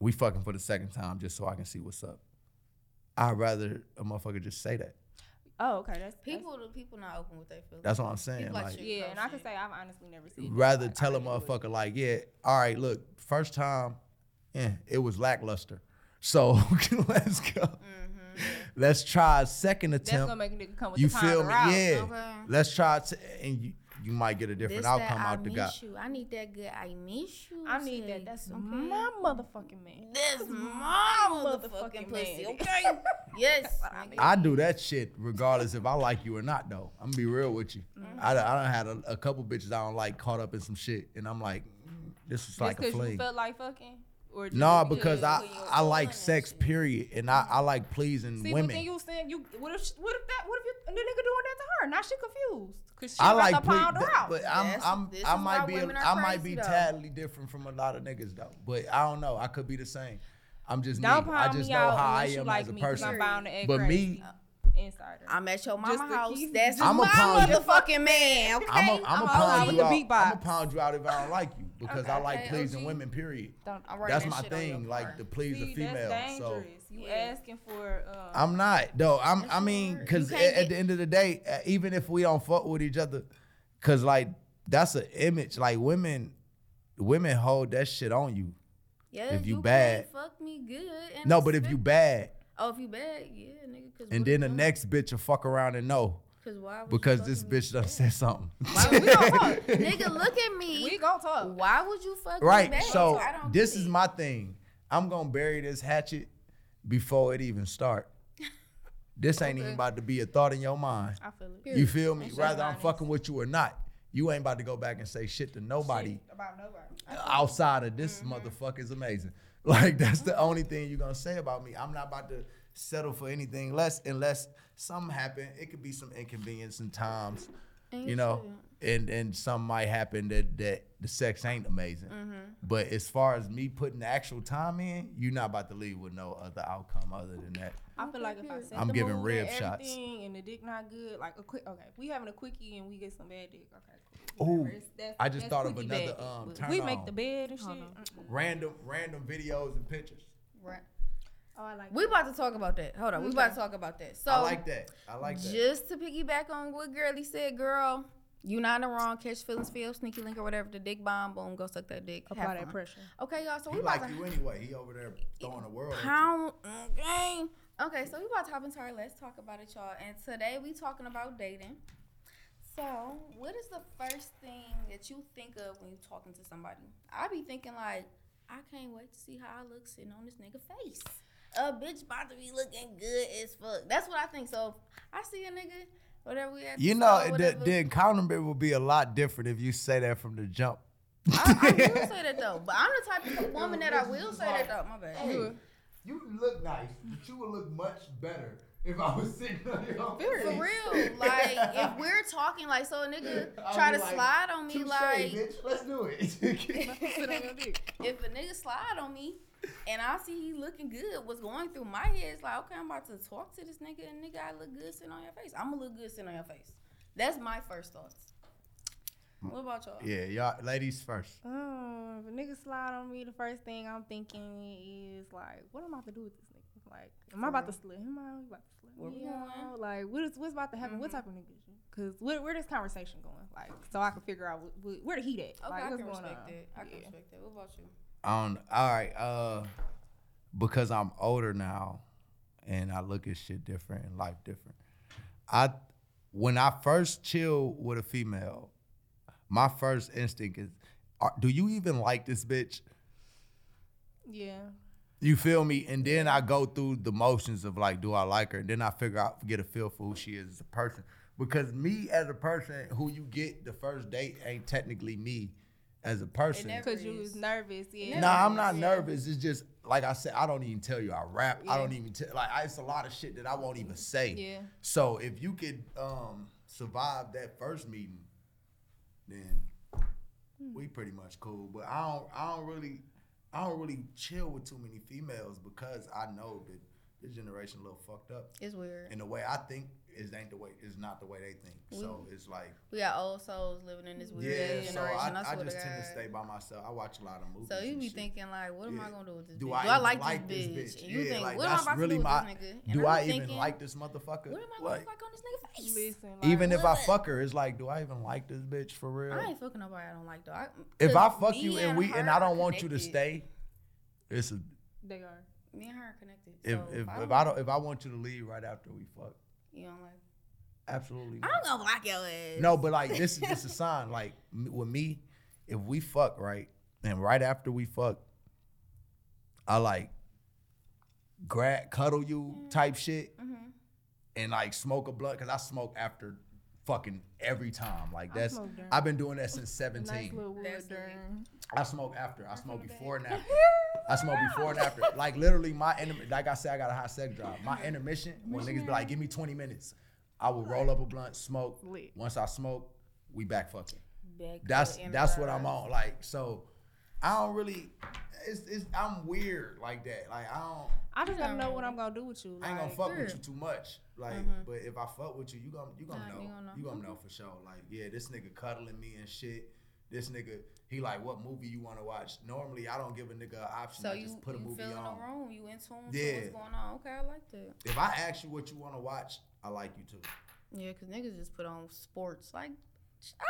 we fucking for the second time just so I can see what's up, I'd rather a motherfucker just say that. Oh, okay. That's People, the people not open with their feelings. That's what I'm saying. Like Like. Yeah, and I can say I've honestly never seen. it. rather Like, tell a really would. motherfucker like, yeah, all right, look, first time, yeah, it was lackluster. So let's go. Mm-hmm. Let's try a second That's attempt. gonna make a nigga come with You the feel me? out. Yeah. Okay. Let's try it, and you you might get a different This outcome that I out the miss guy. you. I need that good. I miss you. I need that. That's okay? my motherfucking man. That's my motherfucking motherfucking pussy. Okay. yes. I mean. I do that shit regardless if I like you or not, though. I'm gonna be real with you. Mm-hmm. I, I done had a, a couple bitches I don't like caught up in some shit, and I'm like, mm, this is Just like a because you fling. felt like fucking, or just No, because- because I when you was I like sex, period, and I, I like pleasing See, women. but then you saying you what if what if that what if you, the nigga doing that to her? Now she confused because she I like to ple- pound her out. but I'm That's- I'm this I is might be a, women are I might be crazy, though. totally different from a lot of niggas though. But I don't know. I could be the same. I'm just Don't me. I pound just me know out how I unless you am like as a me 'cause person. I'm bound to act But crazy. me, Insider. I'm at your Just mama house. That's I'ma my pound you- motherfucking man. Okay. I'm a, I'm I'm a pound you out. I'm a pound you out if I don't like you because I like okay, pleasing OG. women. Period. Don't. That's that my shit on your thing. Like to please See, the female. that's So. You Yeah. asking for. Um, I'm not though. I'm. I mean, because at, at the end of the day, uh, even if we don't fuck with each other, because like that's an image. Like women, women hold that shit on you. Yeah, if you can't bad- fuck me good. And No, but if you bad, oh, if you bad, yeah, nigga. Cause and then the doing? next bitch will fuck around and know Cause why? because this bitch done said something. Why we gonna talk? nigga, look at me. we gonna talk. Why would you fuck me right. bad? So I don't this is it. my thing. I'm gonna bury this hatchet before it even start. This ain't even about to be a thought in your mind. I feel it. You feel me? Rather I'm honest. fucking with you or not. You ain't about to go back and say shit to nobody Shit about nobody. outside of this Mm-hmm. motherfucker is amazing. Like that's the only thing you're gonna say about me. I'm not about to settle for anything less unless something happen. It could be some inconvenience in times. You know. and and some might happen that that the sex ain't amazing. Mm-hmm. But as far as me putting the actual time in, you're not about to leave with no other outcome other than that. I feel like if I period. I'm the giving rib and shots. everything and the dick not good, like a quick. Okay, if we having a quickie and we get some bad dick. Okay, cool. Ooh, Whatever, it's- that's- I just thought of another, um, But turn We make on. the bed and shit. Hold Random random videos and pictures. Right. Oh, I like. We that. about to talk about that. Hold on. We about to talk about that. So I like that. I like that. just to piggyback on what Girlie said, girl, you not in the wrong. Catch feelings, feel sneaky link or whatever. The dick bomb, boom, go suck that dick. apply that pressure. Okay, y'all. So he we about like to you anyway. He over there throwing the world. At you. pound okay. Okay, so we about to hop into our let's talk about it, y'all. And today we talking about dating. So, what is the first thing that you think of when you talking to somebody? I be thinking like, I can't wait to see how I look sitting on this nigga face. A bitch about to be looking good as fuck. That's what I think. So, if I see a nigga, whatever we at. You store, know, the, whatever, the encounter will be a lot different if you say that from the jump. I, I will say that though, but I'm the type of woman that I will say that though. My bad. Hey, you look nice, but you would look much better if I was sitting on your For real, like if we're talking like so, a nigga I'll try to like, slide on me Touche, like bitch. Let's do it. Sit on your dick. if a nigga slide on me and I see he looking good, what's going through my head is like, okay, I'm about to talk to this nigga and nigga, I look good sitting on your face. I'm gonna look good sitting on your face. That's my first thoughts. What about y'all? yeah, y'all, ladies first. Um, if a nigga slide on me, the first thing I'm thinking is like, what am I about to do with this nigga? Like, am I about to slip him out? You about to slip Where we me out? Like, what is what's about to happen? What Mhm. type of nigga is you? Cause where where this conversation going? Like, so I can figure out what, what, where the heat at. Okay, like, I can going respect on? that. I can Yeah. respect that. What about you? On all right, uh, because I'm older now, and I look at shit different and life different. I when I first chill with a female, my first instinct is, are, do you even like this bitch? Yeah. You feel me? And then I go through the motions of like, do I like her? And then I figure out, get a feel for who she is as a person. Because me as a person, who you get the first date ain't technically me as a person. Cause you was nervous. Yeah. Nah, I'm not Yeah. nervous. It's just like I said, I don't even tell you I rap. I don't even tell like I, it's a lot of shit that I won't even say. Yeah. So if you could um survive that first meeting, then Hmm. we pretty much cool. But I don't I don't really I don't really chill with too many females because I know that this generation a little fucked up. It's weird. And the way I think is ain't the way is not the way they think. Mm-hmm. So it's like We got old souls living in this weird yeah, ass so I. I, I just to tend to stay by myself. I watch a lot of movies. So you be shit. thinking like, what am I gonna do with this Do bitch? I do I even like, like this this bitch? bitch? And you Yeah, think, like, what am I about really to do my- with this nigga? And Do I'm I even thinking, like this motherfucker? What am I gonna Like, fuck on this nigga face? Listen. Like, even if I fuck her, it's like, do I even like this bitch for real? I ain't fucking nobody I don't like though. I, if I 'cause fuck you and we and I don't want you to stay, it's a they are. Me and her are connected. if so if, I if I don't if I want you to leave right after we fuck, you don't like. absolutely. I'm Not. gonna block your ass. No, but like this is this a sign. Like with me, if we fuck right, and right after we fuck, I like grab cuddle you type shit, Mm-hmm. and like smoke a blunt because I smoke after fucking every time. Like that's. I've been doing that since seventeen. little wood That's during. I smoke after. I smoke before and after. I smoke before and after. Like literally, my interm- like I said, I got a high sex drive. My intermission when niggas be like, "Give me 20 minutes," I will roll up a blunt, smoke. Lit. Once I smoke, we back fucking. Back That's that's what I'm on. Like so, I don't really. It's, it's I'm weird like that. Like I don't. I just gotta Yeah, know what. I'm gonna do with you. I ain't gonna like, fuck with you too much. Like, Mhm. but if I fuck with you, you gonna you gonna Nah, know. you gonna know. You gonna Okay. know for sure. Like, yeah, this nigga cuddling me and shit. This nigga, he like, what movie you want to watch? Normally, I don't give a nigga an option. So I you, just put a you movie feel in on. the room, you in tune Yeah. to what's going on. Okay, I like that. If I ask you what you want to watch, I like you too. Yeah, cause niggas just put on sports. Like,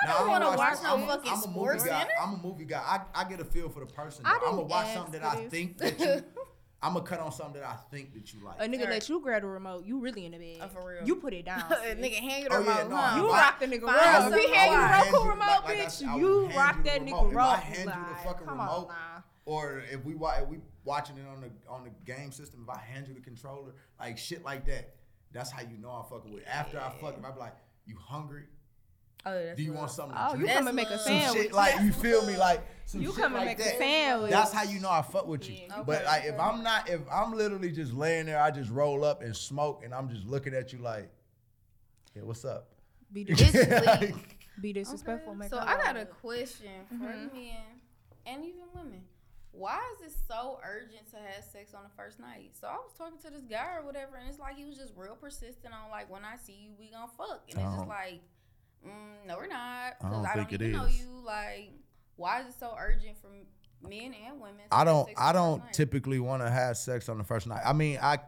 Now, I don't want to watch sports. no I'm a- fucking I'm a sports movie guy. I'm a movie guy. I, I get a feel for the person. I I'm gonna watch something that for I think that you. I'm gonna cut on something that I think that you like. A nigga Right. let you grab the remote, you really in the bed. Oh, for real. You put it down. sis. nigga, hand you the Oh, yeah, remote. no, huh? You I- rock the nigga Find remote. If he hand you to the. Roku you- remote, like- like I bitch, I you rock you the that remote. nigga If I hand you the fucking come remote, on, nah. or if we wa- if we watching it on the on the game system, if I hand you the controller, like shit like that, that's how you know I'm fucking with. After I fuck, if I be like, you hungry? Oh, Do you want something? to Oh, you come and make a That's some shit like you feel me like some You shit come and like make a that. sandwich. That's how you know I fuck with you. Yeah. But Okay, like if. I'm not, if I'm literally just laying there, I just roll up and smoke, and I'm just looking at you like, yeah, what's up? Be This the be disrespectful. Okay. Make So I got a question for Mhm. men and even women. Why is it so urgent to have sex on the first night? So I was talking to this guy or whatever, and it's like he was just real persistent on like when I see you, we gonna fuck, and it's just like, mm, no, we're not, I don't I don't, think even it know you. Like, why is it so urgent for men and women? to I don't sex I don't night? typically want to have sex on the first night. I mean, I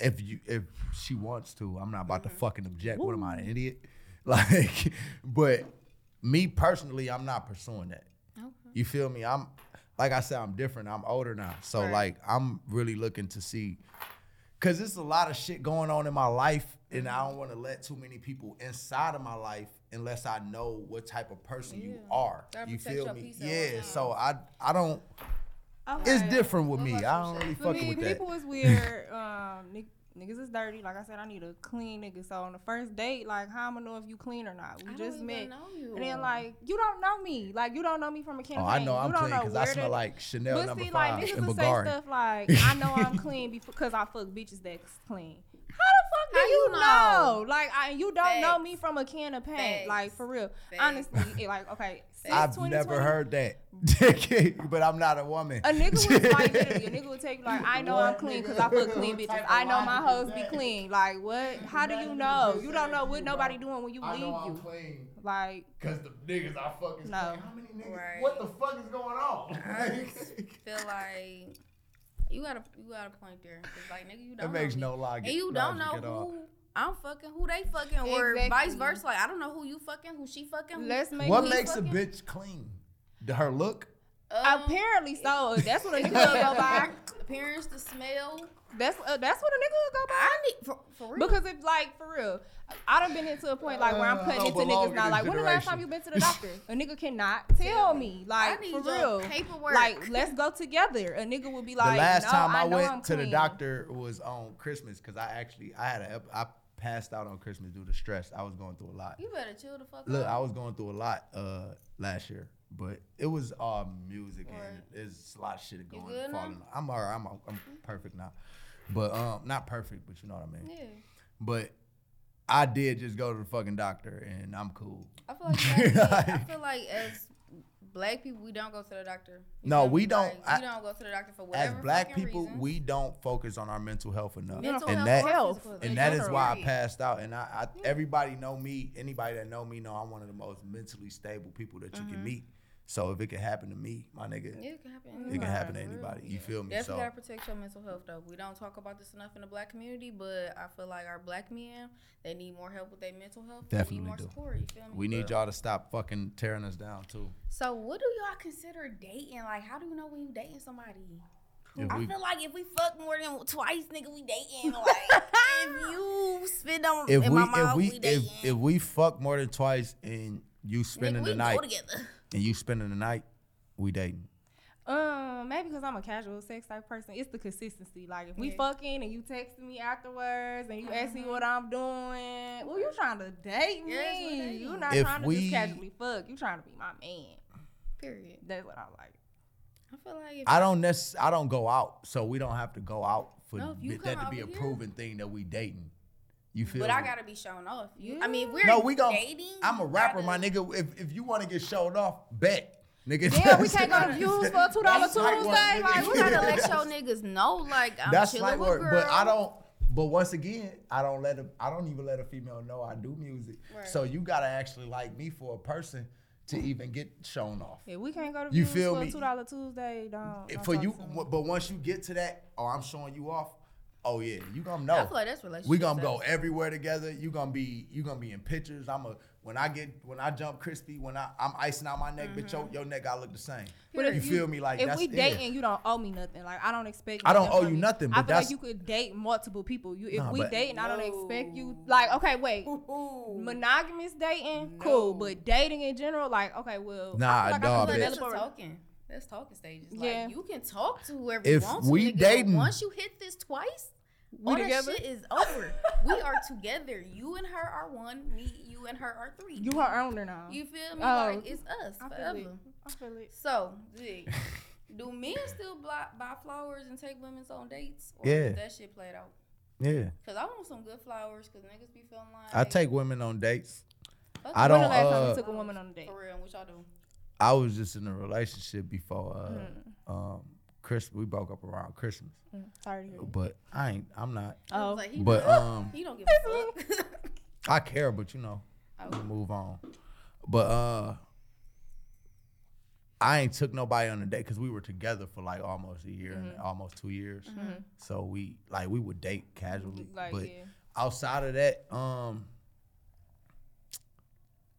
if you if she wants to, I'm not about to Mhm. fucking object. What am I, an idiot? Like, but me personally, I'm not pursuing that. Okay. You feel me? I'm like I said, I'm different. I'm older now, so Right. like I'm really looking to see, cause there's a lot of shit going on in my life, and I don't want to let too many people inside of my life unless I know what type of person you are. Gotta You feel me? peace at all Yeah. So I I don't. Okay. It's different with me. I don't really For fucking me, with that. people is weird. um, nig- niggas is dirty. Like I said, I need a clean nigga. So on the first date, like, how am I'm gonna know if you clean or not? We I just don't met. know you. And then like you don't know me, like you don't know me from a campaign. Oh, I know I'm you don't clean know because I where smell to- like Chanel But number see, like five niggas in will Bulgari. stuff like, "I know I'm clean because I fuck bitches that's clean." How fuck do you you know? know? Like, I, you don't know me from a can of paint. Facts. Like for real, Facts. honestly, it, like okay, I've never heard that, but I'm not a woman. A nigga was like, literally, a nigga would take you like, I know I'm clean because I fuck clean bitches. I know my logic hoes be clean. Like what? How do you know? You don't know what nobody doing when you I leave know I'm you. clean Like because the niggas I fuck is No. clean. How many niggas? Right. What the fuck is going on? I feel like you got a you got a point there. 'Cause, like nigga, you don't that makes know me. no logic. and you don't know logic all. who I'm fucking, who they fucking, or Exactly. vice versa. Like I don't know who you fucking, who she fucking. Who, let's make What we makes a bitch clean? The- Her look? um, apparently so. That's what a it nigga go by. appearance, the smell. That's uh, that's what a nigga would go by. I need for, for real. Because if like for real, I done been into a point like where I'm Uh, cutting don't into niggas in now. this Like when the last time you been to the doctor? A nigga cannot tell me. Like I need for real. paperwork. Like let's go together. A nigga would be like, the last no, time I, I, went I'm to the doctor was on Christmas because I actually I had a I passed out on Christmas due to stress. I was going through a lot. you better chill the fuck up. Look, out. I was going through a lot uh last year, but it was all music and there's a lot of shit going good now? I'm alright. I'm I'm perfect now, but um not perfect, but you know what I mean. yeah. But I did just go to the fucking doctor and I'm cool. I feel like you I feel like as black people, we don't go to the doctor. You No, we don't. Like, I- we don't go to the doctor for whatever. As black people, reasons. we don't focus on our mental health enough. mental and health, that- Health. And that is why I passed out. And I, I everybody know me. Anybody that know me know I'm one of the most mentally stable people that you Mm-hmm. can meet. So if it can happen to me, my nigga, Yeah, it can happen. it can happen to anybody. You feel me? Definitely So gotta protect your mental health though. We don't talk about this enough in the black community, but I feel like our black men they need more help with their mental health. They Definitely need more do. support. You feel me? we need y'all to stop fucking tearing us down too. So what do y'all consider dating? Like, how do you know when you dating somebody? If I we, feel like if we fuck more than twice, nigga, we dating. Like, if you spend on if in we my if mouth, we we if dating. if we fuck more than twice and you spending nigga, the night go together. And you spending the night, we dating. Um, maybe because I'm a casual sex type person. It's the consistency. Like if we Yeah. fucking and you texting me afterwards and you asking me Mhm. what I'm doing, well, you trying to date me? Yes, we're you not If trying to we- just casually fuck. You trying to be my man. Period. That's what I like. I feel like if I don't necess- I don't go out, so we don't have to go out for No, that to be a over here- proven thing that we dating. You feel? But I gotta be shown off. You, I mean, we're No, we gon' dating. I'm a rapper, gotta- my nigga. If if you want to get showed off, bet, nigga. yeah, we can't go to views for a two dollar That's like Tuesday. Like, we gotta gotta let your niggas know, like I'm That's chilling like with work, girl. but I don't. But once again, I don't let a, I don't even let a female know I do music. Right. So you gotta actually like me for a person to even get shown off. If we can't go to You views feel for me? a two dollar Tuesday, don't. don't for you, but once you get to that, oh, I'm showing you off. Oh yeah, you gonna I know. feel like that's relationship. We gonna go everywhere together. You gonna be you gonna be in pictures. I'm a when I get when I jump crispy when I I'm icing out my neck, bitch. Mm-hmm. Your, your neck gotta look the same. But if you feel me? Like if that's we it. dating, you don't owe me nothing. Like I don't expect. I don't owe you you. nothing, I but feel that's- like you could date multiple people. You if Nah, we but- dating, I don't expect you. Like okay, wait, Ooh. monogamous dating, No. cool, but dating in general, like okay, well, Nah, I feel like dog, I But can bitch. that's develop a a- talking. That's talking stages. Yeah. Like you can talk to whoever If you want to. we nigga, dating- once you hit this twice, We all that together? shit is over. we are together. You and her are one. Me, you and her are three. You her owner now. You feel me? Oh. like it's us I feel forever. it. I feel it. So, Zig, do men still buy, buy flowers and take women on dates? Or Yeah. Is that shit played out? Yeah, Cause I want some good flowers. Cause niggas be feeling like I take women on dates. Fuck I don't, When the last time uh, you took a woman on a date? For real, what y'all do? I was just in a relationship before uh, Mm. um Chris we broke up around Christmas. Mm, Sorry to hear. But I ain't I'm not. Oh. was like, he But um he don't give a fuck. I care, but you know, Oh. we move on. But uh I ain't took nobody on a date because we were together for like almost a year and almost two years. So we like we would date casually. Like, but yeah. outside of that, um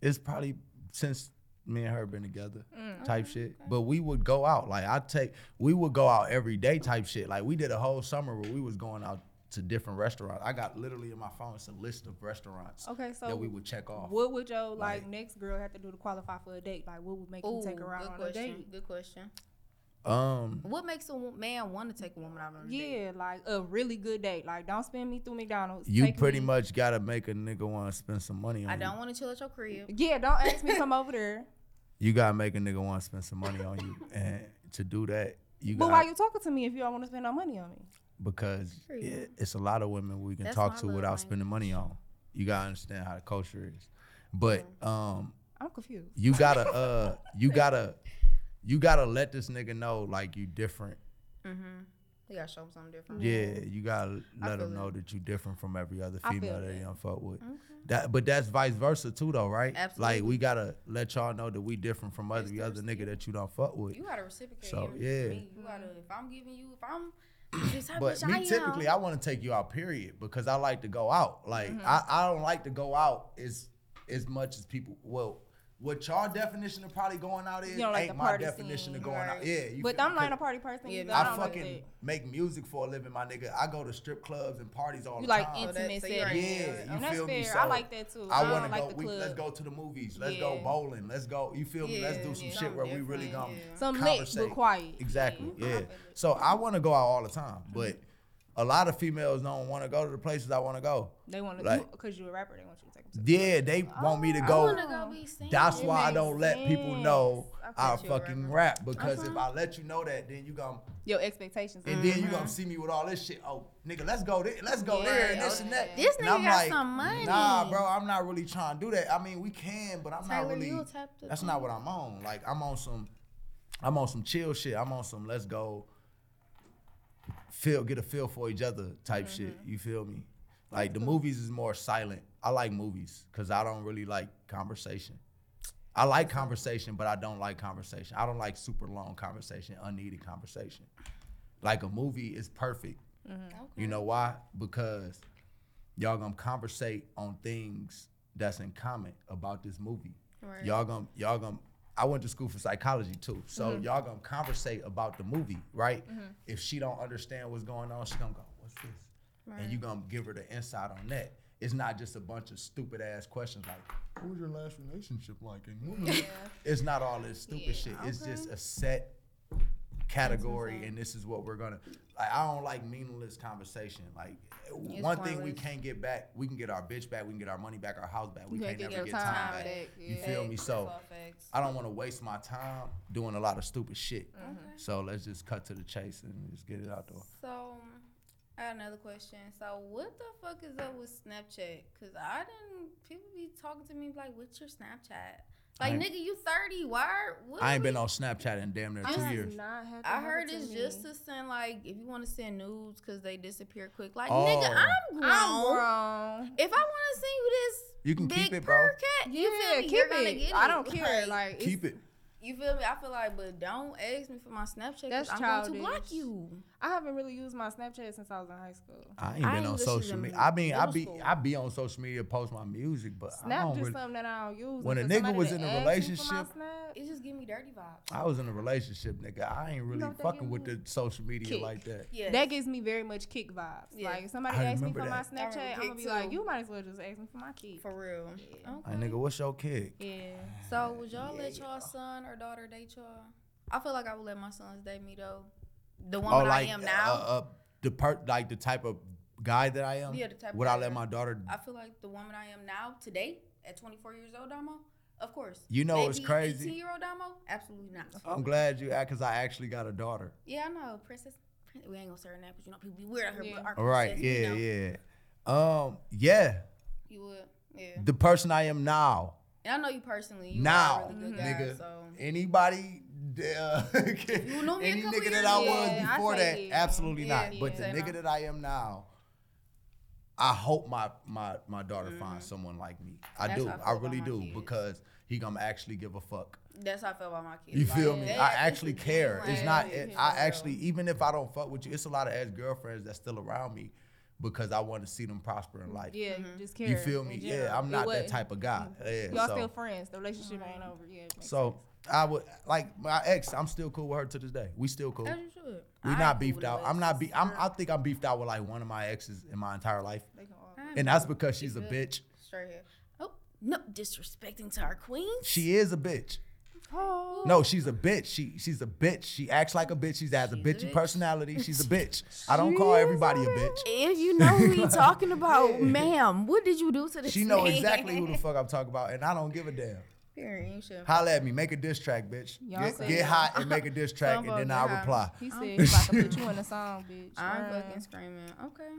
it's probably since me and her been together mm, type shit. But we would go out. Like I take we would go out every day type shit. Like we did a whole summer where we was going out to different restaurants. I got literally in my phone it's a list of restaurants Okay, so that we would check off. what would your like, Like- next girl have to do to qualify for a date? Like, what would make you take her out on question. a date? Good question. Um What makes a man want to take a woman out on a date? Yeah, like a really good date. Like, don't spend me through McDonald's. you Take pretty me- much gotta make a nigga wanna spend some money on I you. don't want to chill at your crib. Yeah, don't ask me to come over there. You gotta make a nigga wanna spend some money on you. And to do that, you But got why you talking to me if you don't want to spend no money on me? because it, it's a lot of women we can That's talk to love without spending money on. You gotta understand how the culture is. But um I'm confused. you gotta uh you gotta you gotta let this nigga know like you different. Mm-hmm. You gotta show him something different. Yeah, you gotta let feel him know it. that you different from every other female that that. he don't fuck with. Okay. That, but that's vice versa too, though, right? Absolutely. Like we gotta let y'all know that we different from other Vice other nigga that you don't fuck with. You gotta reciprocate. So, your- yeah. You gotta. If I'm giving you, if I'm this But me I typically, am, I want to take you out, period, because I like to go out. Like Mm-hmm. I, I don't like to go out as as much as people. Well, what y'all definition of probably going out is You don't like ain't the my party definition of scene, going out. Yeah, you But feel- I'm not a party person. Yeah, either. no, I don't like fucking that. make music for a living, my nigga. I go to strip clubs and parties all You the like time. So that- intimate so you settings. already Yeah, know it. you and that's feel me? fair. So I like that too. I I, want to like go. the We, let's go to the movies. Let's go bowling. Let's go. You feel me? let's do some yeah. shit where we really different, gonna yeah. Some lit but quiet. Exactly. Yeah. Yeah. feel it. So I want to go out all the time, but a lot of females don't want to go to the places I want to go. They want to Like- because you're a rapper. They want you to take them. To Yeah, they want me to I go. wanna go be seen. That's It why I don't let people know sense. I thought fucking rap because if uh-huh. I let you know that, then you gonna your expectations. and then you gonna see me with all this shit. Oh, nigga, let's go there, let's go Yeah, there and this and that. This And nigga I'm got like, some money. Nah, bro, I'm not really trying to do that. I mean, we can, but I'm not Taylor, really. you'll tap That's not what I'm on. Like I'm on some, I'm on some chill shit. I'm on some let's go. Feel get a feel for each other type Mm-hmm. shit. You feel me? Like the movies is more silent. I like movies because I don't really like conversation. I like conversation, but I don't like conversation. I don't like super long conversation, unneeded conversation. Like a movie is perfect. You know why? Because y'all gonna conversate on things that's in common about this movie. Right. Y'all gonna y'all gonna I went to school for psychology too. So mm-hmm. y'all gonna conversate about the movie, right? Mm-hmm. If she don't understand what's going on, she gonna go, What's this? And you gonna give her the insight on that. It's not just a bunch of stupid ass questions like, What was your last relationship like? And it?" it's not all this stupid Yeah, shit. It's just a set category mm-hmm. and this is what we're gonna like I don't like meaningless conversation. Like It's one thing we can't get back, we can get our bitch back, we can get our money back, our house back. We can't can't never get time, time back. back, You yeah. feel me? So. I don't want to waste my time doing a lot of stupid shit. Okay. So let's just cut to the chase and just get it out there. So, I got another question. So, what the fuck is up with Snapchat? Cause I didn't. People be talking to me like, "What's your Snapchat?" Like, nigga, you thirty. Why? are- What I are ain't been on Snapchat in damn near I two have years. Not had I heard to it's me. just to send like if you want to send nudes because they disappear quick. Like, Oh. nigga, I'm grown. I'm grown. If I want to send you this, You can big keep it, bro. purr cat, you Yeah, feel me? keep You're gonna it. I don't care. Like, it's, Keep it. You feel me? I feel like, but don't ask me for my Snapchat. 'cause That's I'm going to block you. I haven't really used my Snapchat since I was in high school. I ain't I been ain't on social media. I mean, I middle be school. I be on social media, post my music, but I Snap don't just really, something that I don't use. When a nigga was in a ask me for my relationship- It just give me dirty vibes. I was in a relationship, nigga. I ain't really know fucking with the social media Kik. like that. Yeah. that gives me very much Kik vibes. Yeah. Like if somebody I asks me for my that. I remember Snapchat, I'm gonna be like, you might as well just ask me for my Kik. for real. Yeah. Okay. Like, nigga, what's your Kik? Yeah. So would y'all Yeah, let y'all son or daughter date y'all? I feel like I would let my sons date me though. The Oh, woman like I am now. Uh, uh, the per like the type of guy that I am. Yeah, the type of Would I guy let my daughter? I feel like the woman I am now today at 24 years old, Damo. Of course. You know what's Maybe crazy? 18 year old Damo? Absolutely not. I'm glad you asked because I actually got a daughter. Yeah, I know, princess. We ain't gonna say her name because you know people be weird out here. Yeah. All right, princess, you yeah, know, yeah. Um, yeah. You would, yeah. The person I am now. And I know you personally. You now, are a really good guy, nigga. So anybody, uh, You knew me a any nigga that I was Yeah, before say that, yeah. absolutely Yeah, not. But the yeah. nigga that I am now, I hope my my my daughter Mm-hmm. finds someone like me. I That's do. I I really do kids. because he gonna actually give a fuck. that's how I feel about my kids. You Like, feel me? they- I actually care. genuine It's not. It, I actually, even if I don't fuck with you, it's a lot of ex girlfriends that's still around me because I want to see them prosper in life. Yeah, Mm-hmm. you just care. You feel me? Yeah. I'm not that type of guy. Yeah, Y'all so, still friends. The relationship ain't over. Yeah. it makes so I would like my ex. I'm still cool with her to this day. We still cool. As you should. We I not ain't cool beefed out. I'm not. exes. Be- I'm, I think I'm beefed out with like one of my exes in my entire life, sense. They can all- I'm and that's because she's a bitch. Straight here. Oh no, disrespecting to our queen. She is a bitch. Oh. No, she's a bitch. She she's a bitch. She acts like a bitch. She has a She's a bitchy bitch. personality. She's a bitch. I don't call everybody a bitch. If you know who you're talking about, ma'am, what did you do to this She know man? exactly who the fuck I'm talking about, and I don't give a damn. Period. You should. Holla at me, make a diss track, bitch. Y'all Get, said- get hot and make a diss track, and then I'll get hot. reply. He said he about to put you in a song, bitch. I'm Uh, fucking screaming. Okay.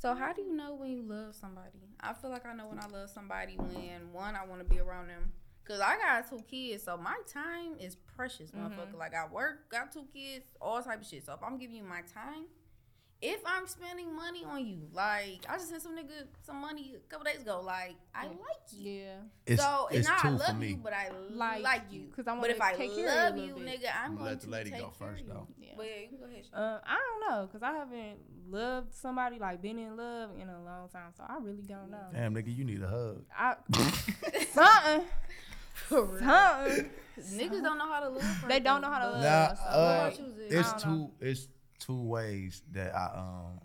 So how do you know when you love somebody? I feel like I know when I love somebody when one I want to be around them. Cause I got two kids, so my time is precious, motherfucker. Like I work, got two kids, all type of shit. So if I'm giving you my time, if I'm spending money on you, like I just sent some nigga some money a couple days ago, like I like you. Yeah. It's, so it's it's not I love you, but I Like like, you, Cause I but wanna if I take care of you a love you, little bit. nigga, I'm I'm gonna let the lady take go first, of though. Yeah. But yeah, you can go ahead. Uh, I don't know, cause I haven't loved somebody like been in love in a long time, so I really don't know. Damn, nigga, you need a hug. I something, For something. Niggas don't know how to love. They don't know how to love. Nah, so uh, about you, Zig? it's I don't two. know. It's two ways that I um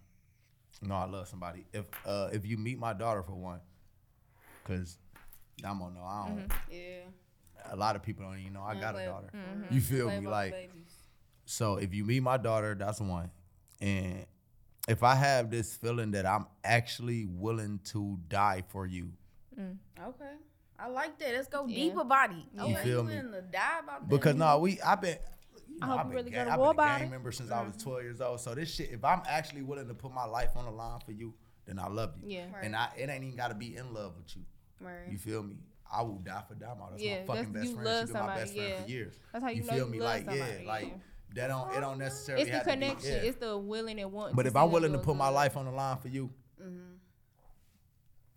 know I love somebody. If uh if you meet my daughter for one, cause I'm gonna know I don't. Yeah. A lot of people don't even know I Yeah, got a daughter. Mm-hmm. You feel Play me? Like babies. so, if you meet my daughter, that's one. And if I have this feeling that I'm actually willing to die for you, Okay. I like that. Let's go Yeah. deep about it. You feel me? to die about that? because no, we I've been. You I know, hope I've you been, really ga- go to I've been a gang member since I was 12 years old. So this shit, if I'm actually willing to put my life on the line for you, then I love you. Yeah. Right. And I, it ain't even got to be in love with you. Right. You feel me? I will die for Damo. That's Yeah, my fucking that's- best you friend. love She been my best friend for years. That's how you, know feel you me? love Like somebody. yeah, like that don't it don't necessarily It's the have to be. connection. yeah. It's the willing and want. But if I'm willing to put my life on the line for you, Mm-hmm.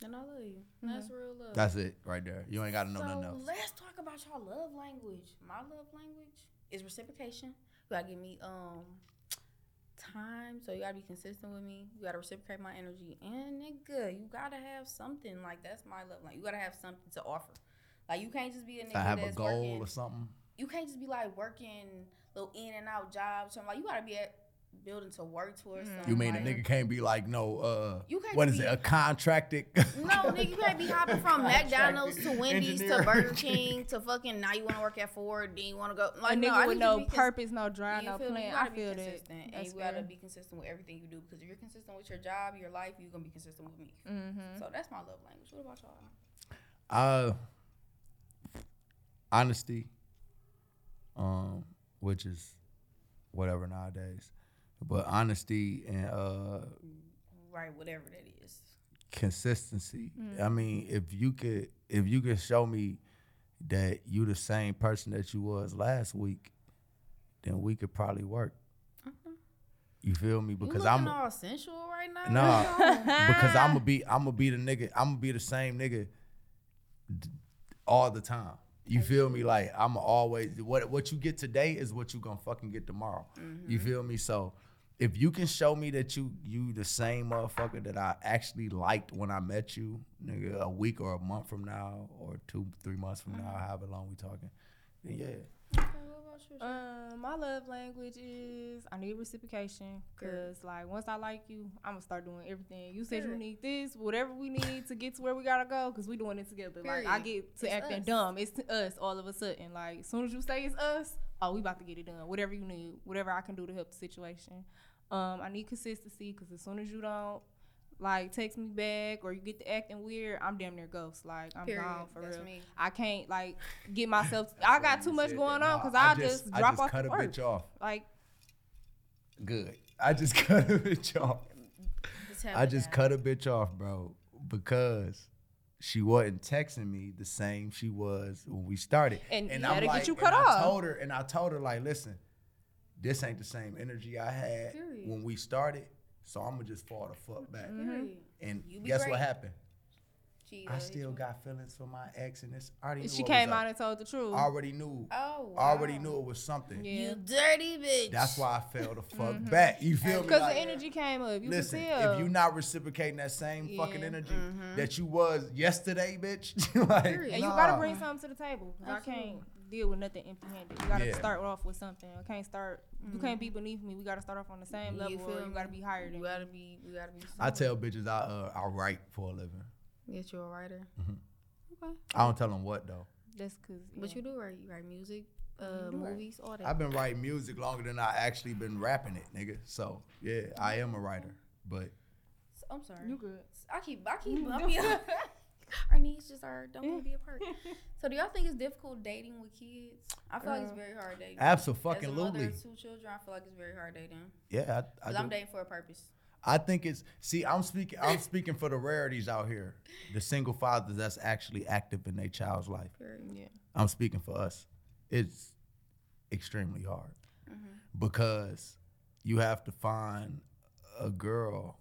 Then I love you. That's real love. that's it right there. You ain't got to know so nothing else. let's talk about y'all love language. My love language is reciprocation. You gotta give me um time, so you gotta be consistent with me. You gotta reciprocate my energy, and nigga, you gotta have something like that's my love language. You gotta have something to offer. Like you can't just be a nigga To have a that's goal working. or something. You can't just be like working little in and out jobs. Something like you gotta be at building to work towards. something. You mean a nigga can't be like no uh You can't what is be- it a contracted No, nigga, you can't be hopping from McDonald's to Wendy's engineer. to Burger King to fucking now you want to work at Ford, then you want to go like A like nigga no, with need you to no be cons- purpose, no drive, you no plan. I feel be that. consistent, and That's you gotta fair. be consistent with everything you do. Because if you're consistent with your job, your life, you're gonna be consistent with me. Mm-hmm. So that's my love language. What about y'all? Uh, honesty, um, which is whatever nowadays, but honesty and uh Right, whatever that is. consistency. Mm. I mean, if you could, if you could show me that you the same person that you was last week, then we could probably work. You feel me? Because I'm all sensual right now. no, because I'm gonna be, I'm gonna be the nigga. I'm gonna be the same nigga d- all the time. You feel me? Like I'm always what what you get today is what you gonna fucking get tomorrow. You feel me? So if you can show me that you you the same motherfucker that I actually liked when I met you, nigga, a week or a month from now, or two three months from now, however long we talking, then yeah. Okay, what about you? Um, my love language is I need reciprocation because like once I like you, I'm gonna start doing everything. You said you need this, whatever we need to get to where we gotta go, because we doing it together. Like I get to It's acting us. dumb, it's to us all of a sudden. Like as soon as you say it's us, oh we about to get it done. Whatever you need, whatever I can do to help the situation. Um, I need consistency because as soon as you don't like text me back or you get to acting weird, I'm damn near ghost. Like I'm Period. gone for That's real. me. I can't like get myself. I got too much going that. on No, because I I just, I drop just off cut the a work. bitch off. Like Good. I just cut a bitch off. I just cut a bitch off, bro, because she wasn't texting me the same she was when we started. And you I'm gotta get like, you and off. I told her, and I told her like, listen, this ain't the same energy I had Period. when we started. So I'm gonna just fall the fuck back. Mm-hmm. Period. And guess great. what happened? She, I still got feelings for my ex, and it's I already knew She what came was up. out and told the truth. already knew. Oh, wow. I already knew it was something. Yeah. You dirty bitch. That's why I fell the fuck Mm-hmm. back. You feel me? Because Like, the energy came up. You listen, can if you're not reciprocating that same fucking energy Mm-hmm. that you was yesterday, bitch, like, Period. and you nah. gotta bring something to the table. I Absolutely. can't deal with nothing empty-handed. You gotta Yeah. start off with something. I can't start. You can't be beneath me. We gotta start off on the same level, or you gotta be higher than You gotta be. You gotta be. I tell bitches I uh, I write for a living. Yes, you're a writer. Mm-hmm. Okay. I don't tell them what though. That's cause. But you do write. You write music, uh, movies, all that. I've been writing music longer than I actually been rapping it, nigga. So yeah, I am a writer, but I'm sorry. You good? I keep. I keep. I be, our needs just are don't want to be apart. So do y'all think it's difficult dating with kids? I feel like it's Uh, very hard dating. absolutely, As a mother of two children, I feel like it's very hard dating. yeah, I, I, Cause I'm dating for a purpose. I think it's see. I'm speaking. I'm speaking for the rarities out here, the single fathers that's actually active in their child's life. Yeah. I'm speaking for us. It's extremely hard because you have to find a girl.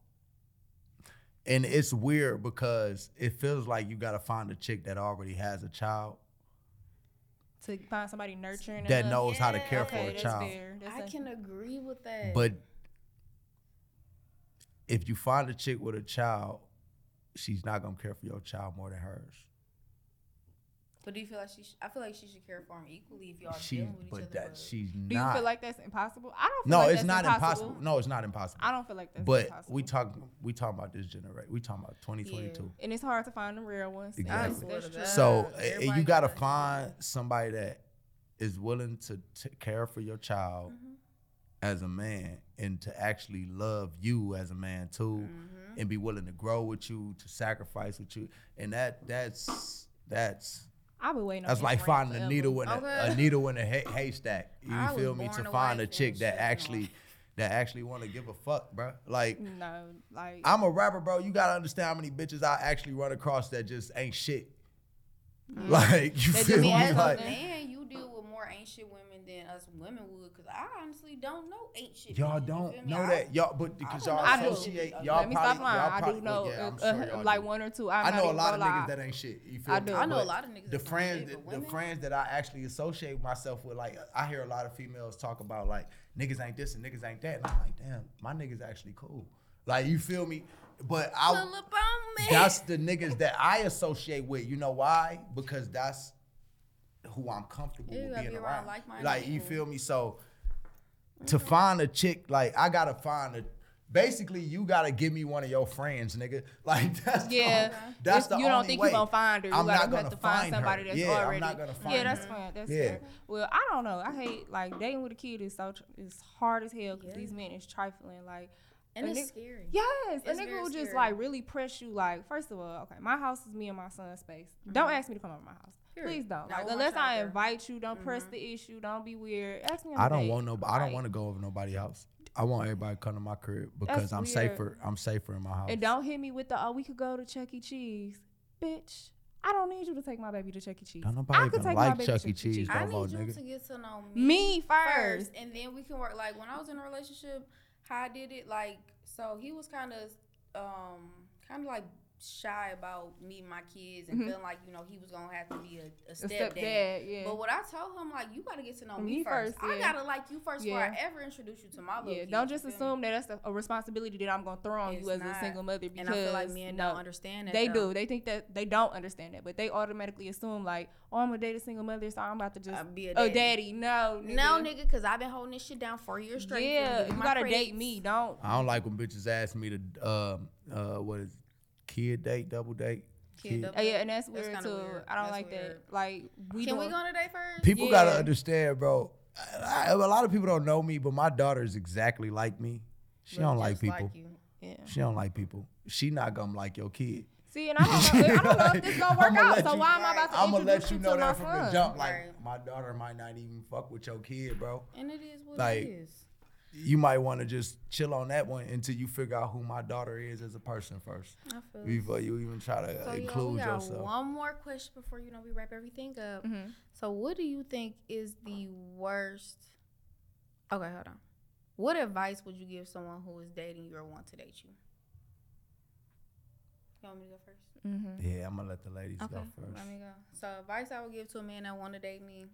And it's weird because it feels like you got to find a chick that already has a child To find somebody nurturing that enough. knows how to care okay, for a that's child. fair. That's I a- can agree with that. But if you find a chick with a child, she's not gonna care for your child more than hers. But do you feel like she? Sh- I feel like she should care for him equally if y'all She's, dealing with each but other. that she's Do you feel like that's impossible? I don't. Feel no, like it's that's not impossible. impossible. No, it's not impossible. I don't feel like that's but impossible. we talk we talking about this generation. We talking about 2022. Yeah. and it's hard to find the real ones. Exactly. That's- that's true. So Uh, eh, everybody you gotta got- find somebody that is willing to t- care for your child Mm-hmm. as a man and to actually love you as a man too, Mm-hmm. and be willing to grow with you, to sacrifice with you, and that that's that's I've been waiting. that's on like finding a needle in a, Okay. a needle in a hay- haystack. You I feel me? To find a chick that actually that actually want to give a fuck, bro. Like. No, like I'm a rapper, bro. You gotta understand how many bitches I actually run across that just ain't shit. Like you feel me? I Like a man, you deal with more ain't shit women than us women would. Cause I honestly don't know ain't shit. y'all bitches, don't know I- that y'all, but because don't y'all know I do. associate, y'all Let me probably, stop lying. y'all I probably, do know well, yeah, uh, sure uh, like do. one or two. I'm I know a lot of gonna niggas that ain't shit. You feel I me? do. I know a lot of niggas The friends, shit, that, the friends that I actually associate myself with, like I hear a lot of females talk about like niggas ain't this and niggas ain't that, and I'm like, damn, my niggas actually cool. Like you feel me? But I, Pull up that's the niggas that I associate with. You know why? Because that's who I'm comfortable Yeah, with being be around around. like-minded Like you feel me? So to mm-hmm. find a chick, like I gotta find a. Basically, you gotta give me one of your friends, nigga. Like that's Yeah, only- that's It's- the you don't think way. you gonna find her. You I'm gotta not gonna have to find find somebody her. that's Yeah, I'm already. not gonna find yeah, that's her. fine. That's Yeah. fair. Well, I don't know. I hate like dating with a kid is so tr- is hard as hell because Yeah. these men is trifling. Like and a it's nigga- scary. Yes, a It's nigga very will just scary. like really press you. Like, first of all, okay, my house is me and my son's space. Don't mm-hmm. ask me to come over my house. Mm-hmm. Period. Please don't. Like, unless I invite you, don't press Mhm. the issue. Don't be weird. Ask me. On I a don't date. want no. I don't want to go over nobody's house. I want everybody to come to my crib because That's I'm weird. safer. I'm safer in my house. And don't hit me with the oh we could go to Chuck E. Cheese, bitch. I don't need you to take my baby to Chuck E. Cheese. Don't nobody I could even take my like baby to Chuck E. Cheese. I no more, need you nigga. to get to know me, Me first. and then we can work. Like when I was in a relationship, how I did it, like so he was kind of, um, kind of like shy about meeting my kids and Mhm. feeling like you know he was gonna have to be a, a A stepdad. stepdad, yeah. But what I told him, like, you gotta get to know Me me, first. first, I gotta like you first Yeah. before I ever introduce you to my little yeah, kids, don't just feel me? assume that that's a, a responsibility that I'm gonna throw on It's you as not. a single mother because And I feel like men no, don't understand that. They though. do. They think that they don't understand that, but they automatically assume like, oh, I'm gonna date a single mother, so I'm about to just Uh, be a oh, daddy. daddy. No, nigga. No, nigga, because I've been holding this shit down for years straight. Yeah, you gotta credits. date me. Don't. I don't like when bitches ask me to um uh what is kid date, double date. Kid double- Oh, yeah, and that's That's weird kinda too. weird. I don't That's like weird. that. Like we Can we doing- go on a date first? People gotta understand, bro. I, I- a lot of people don't know me, but my daughter is exactly like me. She Look don't like just people. you. Yeah. she don't like people. She not gonna like your kid. See, and I don't know. I don't know if this gonna work out. So you- why am I about to I'm gonna let you you know that from the jump. Like Right. my daughter might not even fuck with your kid, bro. And it is what Like, it is. You might want to just chill on that one until you figure out who my daughter is as a person first I feel before you even try to So, y'all, include we got yourself. one more question before you know we wrap everything up. Mhm. So, what do you think is the worst? Okay, hold on. What advice would you give someone who is dating you or want to date you? You want me to go first? mm-hmm. Yeah, I'm gonna let the ladies Okay, go first. let me go. So, advice I would give to a man that want to date me: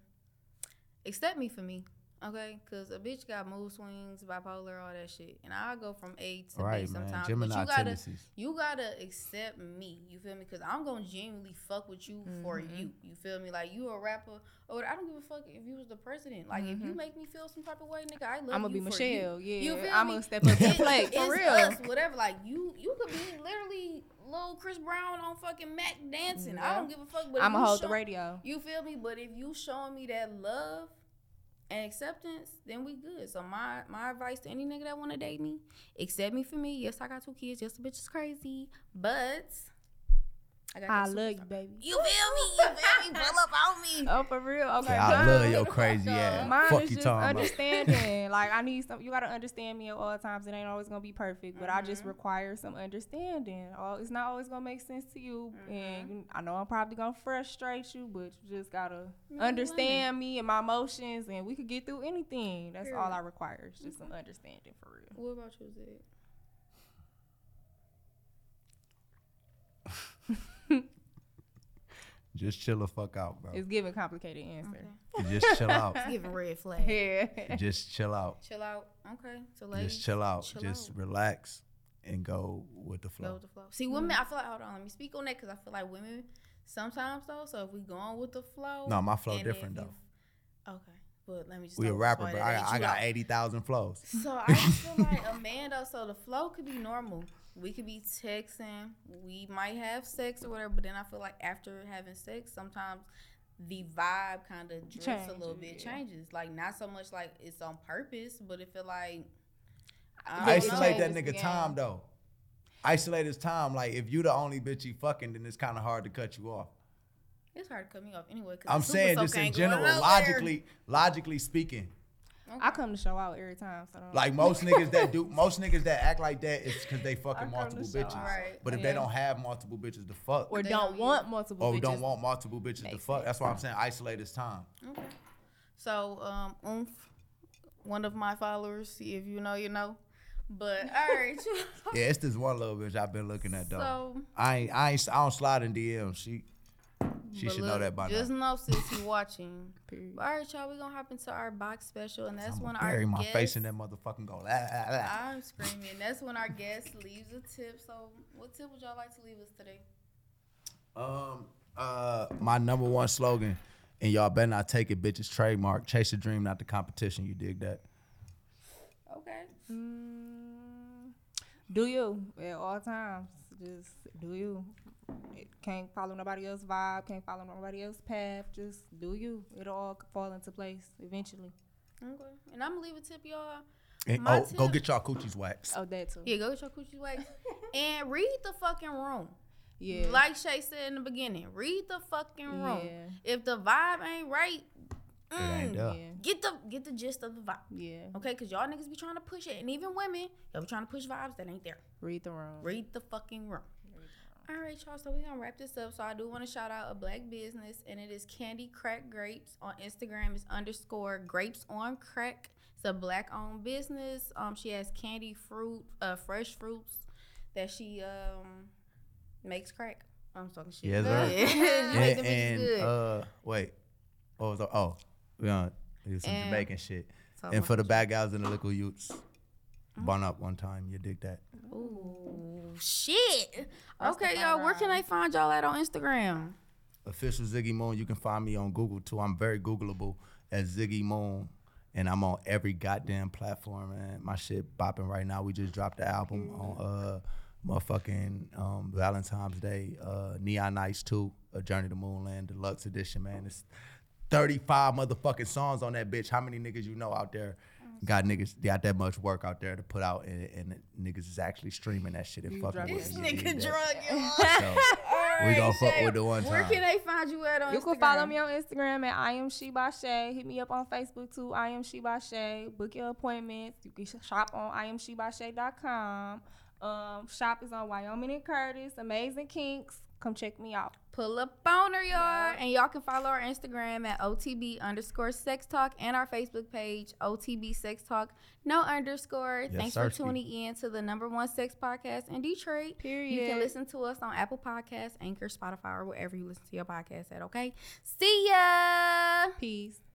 accept me for me. Okay, cause a bitch got mood swings, bipolar, all that shit, and I go from A to B Right, man. sometimes. Gemini but you gotta, tendencies. you gotta accept me. You feel me? Cause I'm gonna genuinely fuck with you for Mhm. you. You feel me? Like you a rapper, or I don't give a fuck if you was the president. Like if you Mhm. make me feel some type of way, nigga, I love you I'm gonna be for you. Michelle. Yeah, You feel I'm me? gonna step up to the It's- plate for it's real. us, whatever. Like you, you could be literally little Chris Brown on fucking Mac dancing. I don't give a fuck. But I'm if gonna you hold the radio. You feel me? But if you showing me that love and acceptance, then we good. So my my advice to any nigga that wanna date me, accept me for me. Yes, I got two kids. Yes, the bitch is crazy, but I got I that love you, baby. You feel me? You feel me? Pull up on me. Oh, for real? Okay. Yeah, I love your crazy ass. Mine Fuck is you just talking about. understanding. like I need some. You gotta understand me at all times. It ain't always gonna be perfect, but I just Mhm. require some understanding. All it's not always gonna make sense to you, Mhm. and I know I'm probably gonna frustrate you, but you just gotta Man, understand me and my emotions, and we could get through anything. That's all I require. Is just some understanding for real. What about you, Zed? Just chill the fuck out, bro. It's giving complicated answer. Okay. Just chill out. It's giving red flag. Yeah. Just chill out. Chill out. Okay. So ladies, Just chill out. chill Just out. relax and go with the flow. Go flow. with the flow. See, women, mm-hmm. I feel like hold on, let me speak on that because I feel like women sometimes though. So if we going with the flow, No, my flow different though. Okay, but let me just. We a rapper, before but I got, I got eighty thousand flows. So I just feel like a man though. So the flow could be normal. We could be texting. We might have sex or whatever. But then I feel like after having sex, sometimes the vibe kind of drifts a little bit, Changes, yeah. changes. Like not so much like it's on purpose, but it feel like. I Yeah, don't it Isolate that nigga the time though. Isolate his time. Like if you the only bitch he fucking, then it's kind of hard to cut you off. It's hard to cut me off anyway. 'cause I'm saying soaker just in general, logically, logically speaking. I come to show out every time. So Like most niggas that do, most niggas that act like that is because they fucking multiple bitches. Right. But if Yeah. they don't have multiple bitches to fuck, or don't don't want multiple or bitches. don't want multiple bitches to Makes fuck, that's why I'm saying isolate his time. Okay. So, um, Oomph, one of my followers, see if you know, you know. But all right, Yeah, it's this one little bitch I've been looking at though. so I ain't, I ain't, I don't slide in DM. She, she but should know that by Just now. Just know, since you watching. Period. But all right, y'all, we gonna hop into our box special, and that's I'm when gonna our bury my guest, face in that motherfucking and go. La, la, la. I'm screaming. That's when our guest leaves a tip. So, what tip would y'all like to leave us today? Um, uh, my number one slogan, and y'all better not take it, bitches. Trademark: chase a dream, not the competition. You dig that? Okay. Mm, do you at all times? Just do you. It can't follow nobody else's vibe. Can't follow nobody else's path. Just do you. It'll all fall into place eventually. Okay. And I'm gonna leave a tip, y'all. And, My oh, go get y'all coochies waxed. Oh, that too. Yeah, go get your coochie wax and read the fucking room. Yeah. Like Shay said in the beginning, read the fucking room. Yeah. If the vibe ain't right, It ain't mm. Yeah. get the get the gist of the vibe. Yeah. Okay, cause y'all niggas be trying to push it, and even women, y'all be trying to push vibes that ain't there. Read the room. Read the fucking room. All right, y'all. So we gonna wrap this up. So I do want to shout out a black business, and it is Candy Crack Grapes on Instagram. It's underscore Grapes on Crack. It's a black owned business. Um, she has candy fruit, uh, fresh fruits that she um makes crack. I'm talking shit. Yes, sir. Yeah. She make them and and uh, wait, what was the, oh, we gonna do some And- Jamaican shit. So And for the bad guys and the little youths, bun up one time. You dig that? Ooh, shit. That's Okay, fun y'all. Where can ride. I find y'all at on Instagram? Official Ziggy Moon. You can find me on Google too. I'm very Googleable as Ziggy Moon. And I'm on every goddamn platform, man. My shit bopping right now. We just dropped the album on uh motherfucking um, Valentine's Day. Uh, Neon Nights 2, A Journey to Moonland Deluxe Edition, man. It's 35 motherfucking songs on that bitch. How many niggas you know out there got niggas got that much work out there to put out and, and niggas is actually streaming that shit and You fucking drop with this it. You dig that? drug, y'all. So, We gonna Hey, fuck Shay, with the one Where can they find you at on You Instagram? can follow me on Instagram at I am She by Shay. Hit me up on Facebook too. I am She by Shay. Book your appointments. You can shop on IamSheByShay.com. Um, shop is on Wyoming and Curtis. Amazing Kinks. Come check me out. Pull up on her, y'all. And y'all can follow our Instagram at OTB underscore sex talk and our Facebook page, OTB sex talk, no underscore. Yes, Thanks sirski. for tuning in to the number one sex podcast in Detroit. Period. You can listen to us on Apple Podcasts, Anchor, Spotify, or wherever you listen to your podcast at, okay? See ya. Peace.